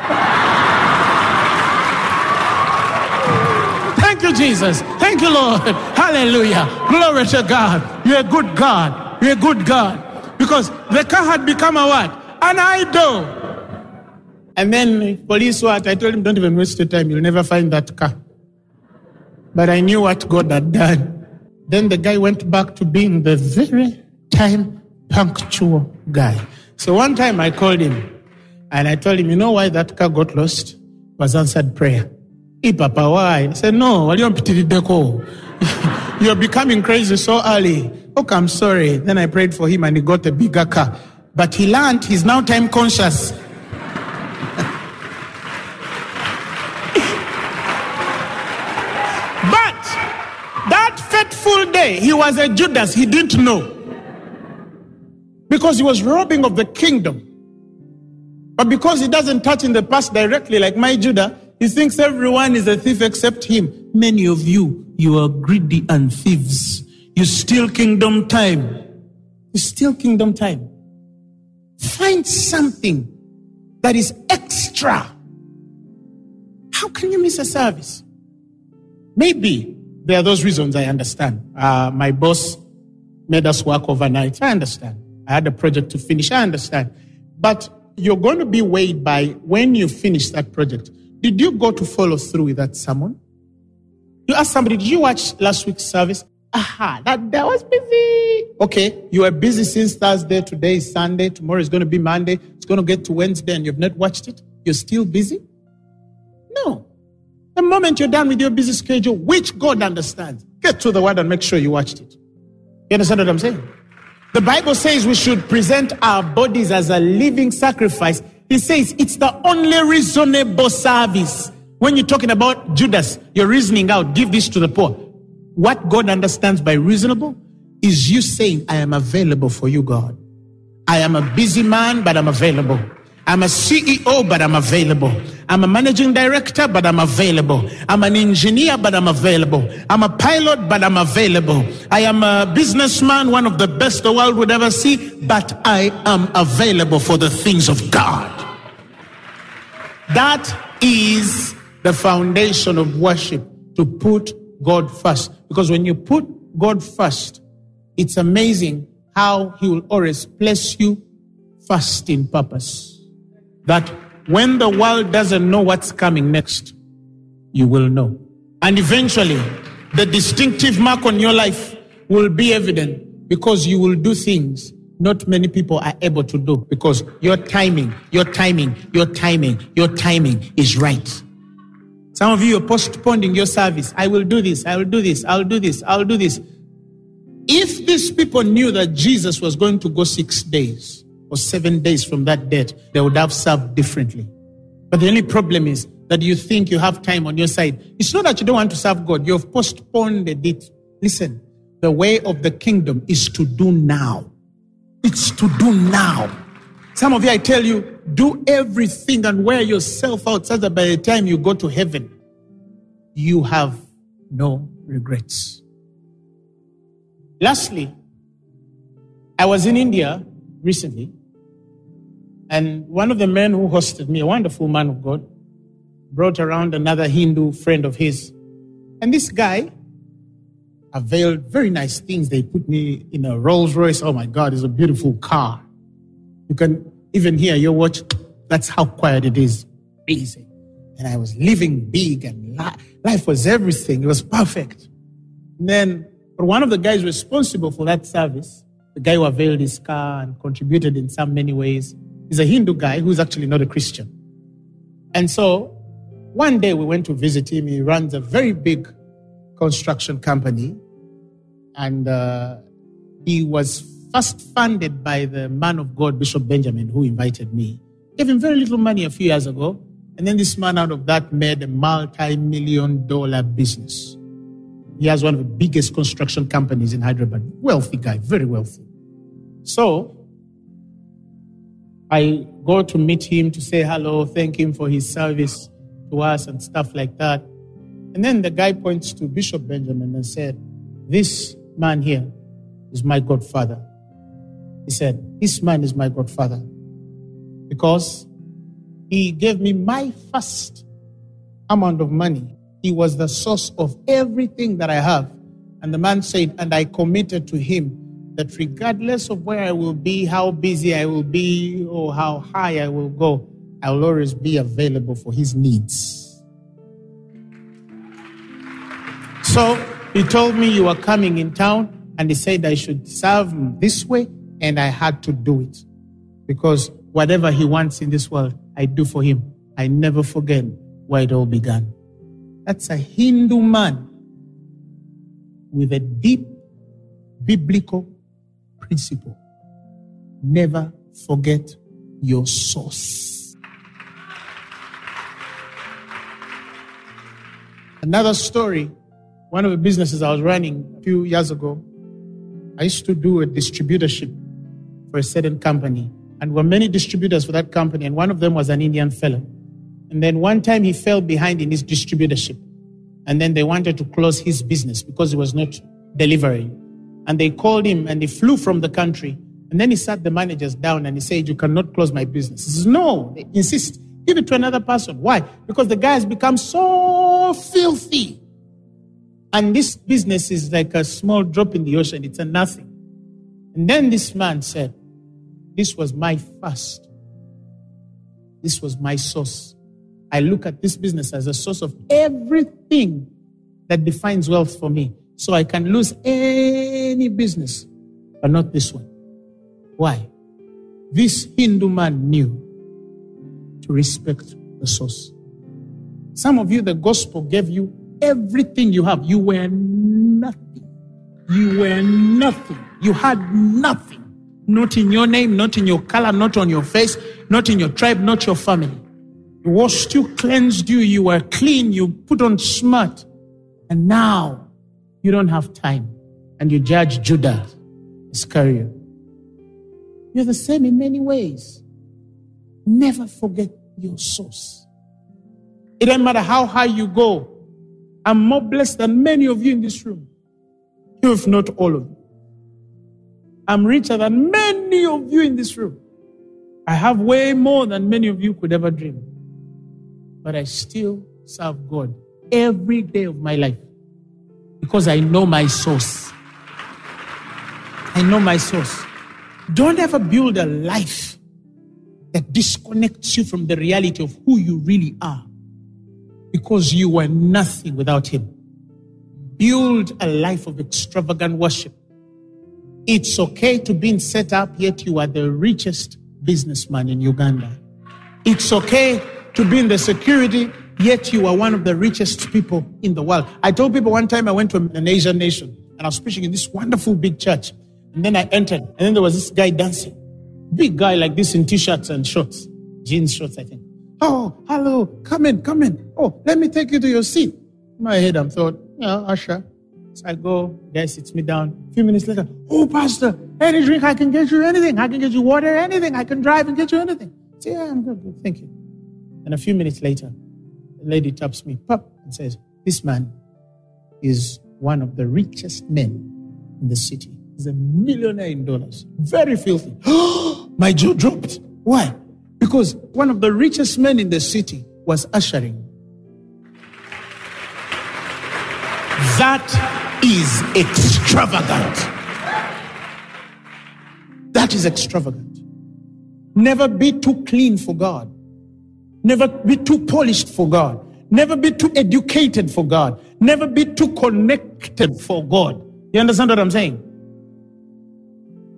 Thank you, Jesus. Thank you, Lord. Hallelujah. Glory to God. You're a good God. You're a good God. Because the car had become a what? An idol. And then police what? I told him, don't even waste your time. You'll never find that car. But I knew what God had done. Then the guy went back to being the very time punctual guy. So one time I called him and I told him, you know why that car got lost? It was answered prayer. Hey, Papa, why? I said, no, you're becoming crazy so early. Okay, I'm sorry. Then I prayed for him and he got a bigger car. But he learned, he's now time conscious. but that fateful day, he was a Judas, he didn't know. Because he was robbing of the kingdom. But because he doesn't touch in the past directly, like my Judah, he thinks everyone is a thief except him. Many of you, you are greedy and thieves. You steal kingdom time. You steal kingdom time. Find something that is extra. How can you miss a service? Maybe there are those reasons I understand. Uh, my boss made us work overnight. I understand. I had a project to finish. I understand. But you're going to be weighed by when you finish that project. Did you go to follow through with that sermon? You ask somebody, did you watch last week's service? Aha, that, that was busy. Okay, you were busy since Thursday. Today is Sunday. Tomorrow is going to be Monday. It's going to get to Wednesday and you've not watched it. You're still busy? No. The moment you're done with your busy schedule, which God understands, get to the word and make sure you watched it. You understand what I'm saying? The Bible says we should present our bodies as a living sacrifice. He says it's the only reasonable service. When you're talking about Judas, you're reasoning out, give this to the poor. What God understands by reasonable is you saying, I am available for you, God. I am a busy man, but I'm available. I'm a CEO, but I'm available. I'm a managing director, but I'm available. I'm an engineer, but I'm available. I'm a pilot, but I'm available. I am a businessman, one of the best the world would ever see, but I am available for the things of God. That is the foundation of worship to put God first. Because when you put God first, it's amazing how He will always place you first in purpose. That when the world doesn't know what's coming next, you will know. And eventually, the distinctive mark on your life will be evident because you will do things not many people are able to do because your timing, your timing, your timing, your timing is right. Some of you are postponing your service. I will do this, I will do this, I'll do this, I'll do this. If these people knew that Jesus was going to go six days or seven days from that date, they would have served differently. But the only problem is that you think you have time on your side. It's not that you don't want to serve God, you've postponed it. Listen, the way of the kingdom is to do now. It's to do now. Some of you, I tell you, do everything and wear yourself out so that by the time you go to heaven, you have no regrets. Lastly, I was in India recently, and one of the men who hosted me, a wonderful man of God, brought around another Hindu friend of his. And this guy availed very nice things. They put me in a Rolls Royce. Oh my God, it's a beautiful car. You can even hear your watch. That's how quiet it is. Easy. And I was living big and life was everything. It was perfect. And then, but one of the guys responsible for that service, the guy who availed his car and contributed in some many ways, is a Hindu guy who's actually not a Christian. And so one day we went to visit him. He runs a very big construction company. And uh, he was first funded by the man of God, Bishop Benjamin, who invited me. Gave him very little money a few years ago. And then this man out of that made a multi million dollar business. He has one of the biggest construction companies in Hyderabad. Wealthy guy, very wealthy. So I go to meet him to say hello, thank him for his service to us and stuff like that. And then the guy points to Bishop Benjamin and said, This man here is my godfather. He said, This man is my godfather because he gave me my first amount of money. He was the source of everything that I have. And the man said, And I committed to him that regardless of where I will be, how busy I will be, or how high I will go, I will always be available for his needs. So he told me you were coming in town, and he said I should serve him this way, and I had to do it. Because whatever he wants in this world, I do for him. I never forget where it all began. That's a Hindu man with a deep biblical principle. Never forget your source. Another story one of the businesses I was running a few years ago, I used to do a distributorship for a certain company. And were many distributors for that company, and one of them was an Indian fellow. And then one time he fell behind in his distributorship. And then they wanted to close his business because he was not delivering. And they called him and he flew from the country. And then he sat the managers down and he said, You cannot close my business. He says, No, they insist. Give it to another person. Why? Because the guy has become so filthy. And this business is like a small drop in the ocean. It's a nothing. And then this man said, This was my first. This was my source. I look at this business as a source of everything that defines wealth for me. So I can lose any business, but not this one. Why? This Hindu man knew to respect the source. Some of you, the gospel gave you everything you have. You were nothing. You were nothing. You had nothing. Not in your name, not in your color, not on your face, not in your tribe, not your family. You washed you, cleansed you, you were clean, you put on smart. And now you don't have time. And you judge Judas Iscariot. You're the same in many ways. Never forget your source. It doesn't matter how high you go, I'm more blessed than many of you in this room, if not all of you. I'm richer than many of you in this room. I have way more than many of you could ever dream. But I still serve God every day of my life because I know my source. I know my source. Don't ever build a life that disconnects you from the reality of who you really are because you were nothing without Him. Build a life of extravagant worship. It's okay to be set up, yet you are the richest businessman in Uganda. It's okay to be in the security, yet you are one of the richest people in the world. I told people one time I went to an Asian nation and I was preaching in this wonderful big church. And then I entered, and then there was this guy dancing. Big guy like this in t shirts and shorts, jeans shorts, I think. Oh, hello, come in, come in. Oh, let me take you to your seat. In my head, I'm thought, yeah, usher. So I go, guy sits me down. A few minutes later, oh, pastor, any drink I can get you anything. I can get you water, anything. I can drive and get you anything. Yeah, I'm good, good, thank you. And a few minutes later, the lady taps me, pop, and says, this man is one of the richest men in the city. He's a millionaire in dollars. Very filthy. my jaw dropped. Why? Because one of the richest men in the city was ushering. That is extravagant. That is extravagant. Never be too clean for God. Never be too polished for God. Never be too educated for God. Never be too connected for God. You understand what I'm saying?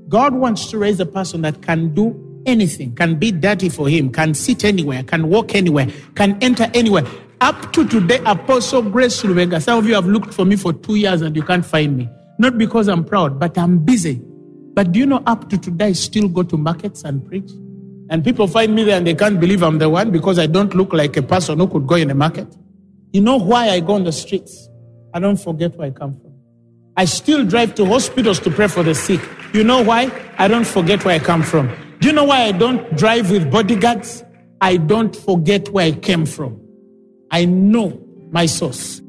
God wants to raise a person that can do anything, can be dirty for him, can sit anywhere, can walk anywhere, can enter anywhere. Up to today, Apostle Grace Lubega, some of you have looked for me for two years and you can't find me. Not because I'm proud, but I'm busy. But do you know up to today, I still go to markets and preach? And people find me there and they can't believe I'm the one because I don't look like a person who could go in a market. You know why I go on the streets? I don't forget where I come from. I still drive to hospitals to pray for the sick. You know why? I don't forget where I come from. Do you know why I don't drive with bodyguards? I don't forget where I came from. I know my source.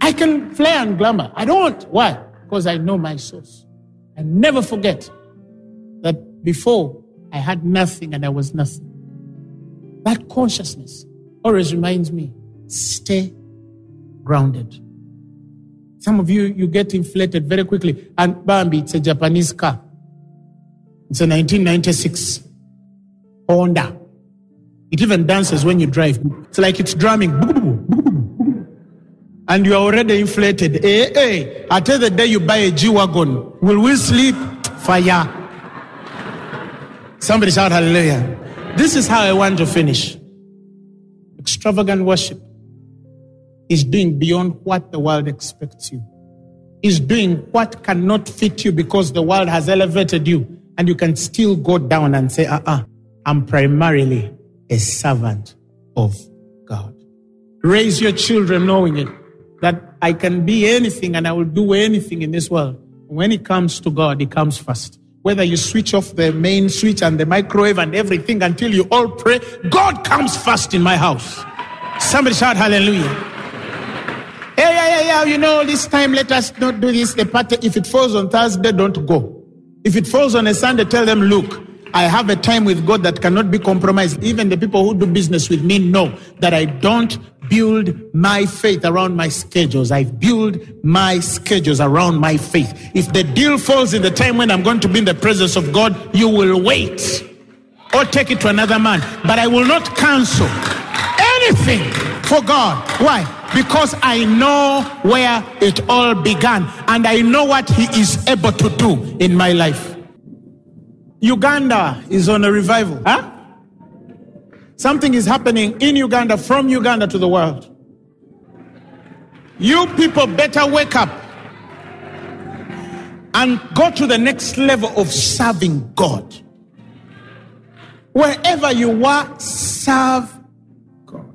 I can flare and glamour. I don't. Why? Because I know my source. I never forget that before I had nothing and I was nothing. That consciousness always reminds me stay grounded. Some of you, you get inflated very quickly. And Bambi, it's a Japanese car. It's a 1996 Honda. It even dances when you drive. It's like it's drumming. And you are already inflated. Hey, hey, until the day you buy a G Wagon, will we sleep? Fire. Somebody shout hallelujah. This is how I want to finish. Extravagant worship is doing beyond what the world expects you. Is doing what cannot fit you because the world has elevated you and you can still go down and say, uh uh-uh, uh, i am primarily a servant of God. Raise your children knowing it, that I can be anything and I will do anything in this world. When it comes to God, it comes first. Whether you switch off the main switch and the microwave and everything until you all pray, God comes first in my house. Somebody shout hallelujah. Yeah, yeah, yeah, yeah. You know, this time let us not do this. The party, if it falls on Thursday, don't go. If it falls on a Sunday, tell them, look, I have a time with God that cannot be compromised. Even the people who do business with me know that I don't build my faith around my schedules. I build my schedules around my faith. If the deal falls in the time when I'm going to be in the presence of God, you will wait or take it to another man. But I will not cancel anything for God. Why? because I know where it all began and I know what He is able to do in my life. Uganda is on a revival. Huh? Something is happening in Uganda, from Uganda to the world. You people better wake up and go to the next level of serving God. Wherever you are, serve God.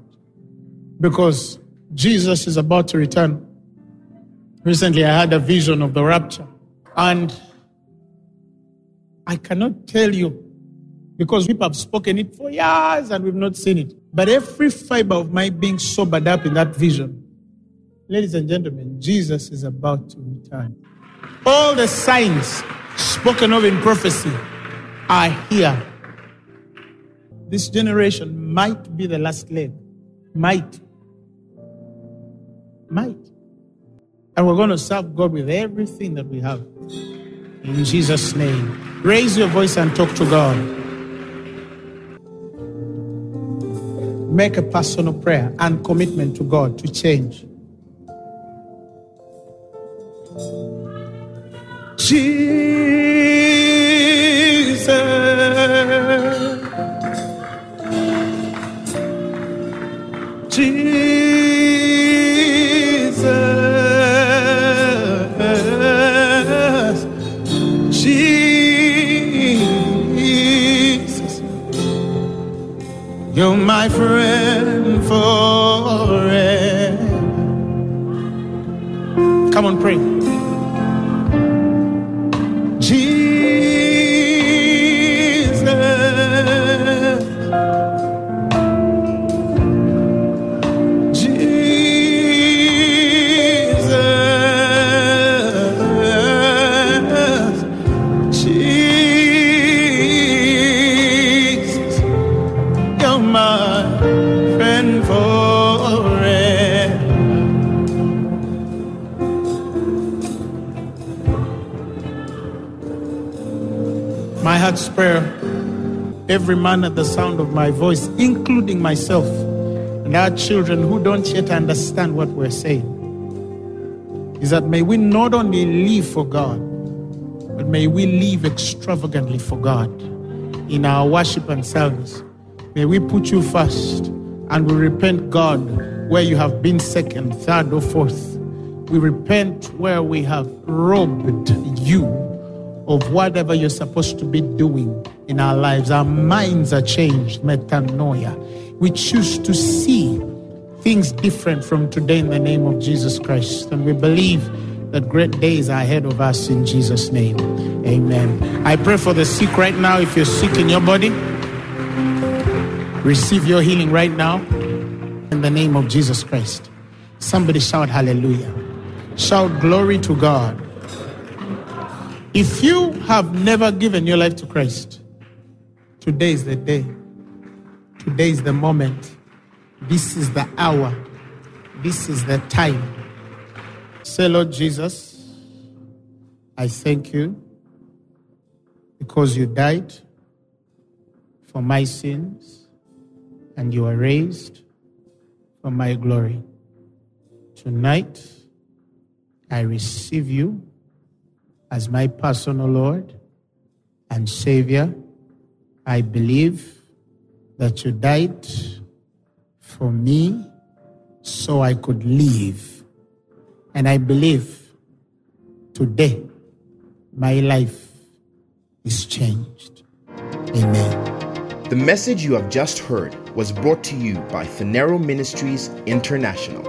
Because Jesus is about to return. Recently, I had a vision of the rapture, and I cannot tell you because people have spoken it for years and we've not seen it. But every fiber of my being sobered up in that vision. Ladies and gentlemen, Jesus is about to return. All the signs spoken of in prophecy are here. This generation might be the last leg. Might might. And we're going to serve God with everything that we have. In Jesus' name. Raise your voice and talk to God. Make a personal prayer and commitment to God to change. Jesus. Jesus. You're my friend forever. Come on, pray. Heart's prayer, every man at the sound of my voice, including myself, and our children who don't yet understand what we're saying, is that may we not only live for God, but may we live extravagantly for God in our worship and service. May we put you first and we repent, God, where you have been second, third, or fourth. We repent where we have robbed you of whatever you're supposed to be doing in our lives. Our minds are changed, metanoia. We choose to see things different from today in the name of Jesus Christ. And we believe that great days are ahead of us in Jesus' name. Amen. I pray for the sick right now. If you're sick in your body, receive your healing right now in the name of Jesus Christ. Somebody shout hallelujah. Shout glory to God. If you have never given your life to Christ, today is the day. Today is the moment. This is the hour. This is the time. Say, Lord Jesus, I thank you because you died for my sins and you are raised for my glory. Tonight, I receive you as my personal Lord and Savior. I believe that you died for me so I could live. And I believe today my life is changed. Amen. The message you have just heard was brought to you by Phaneroo Ministries International.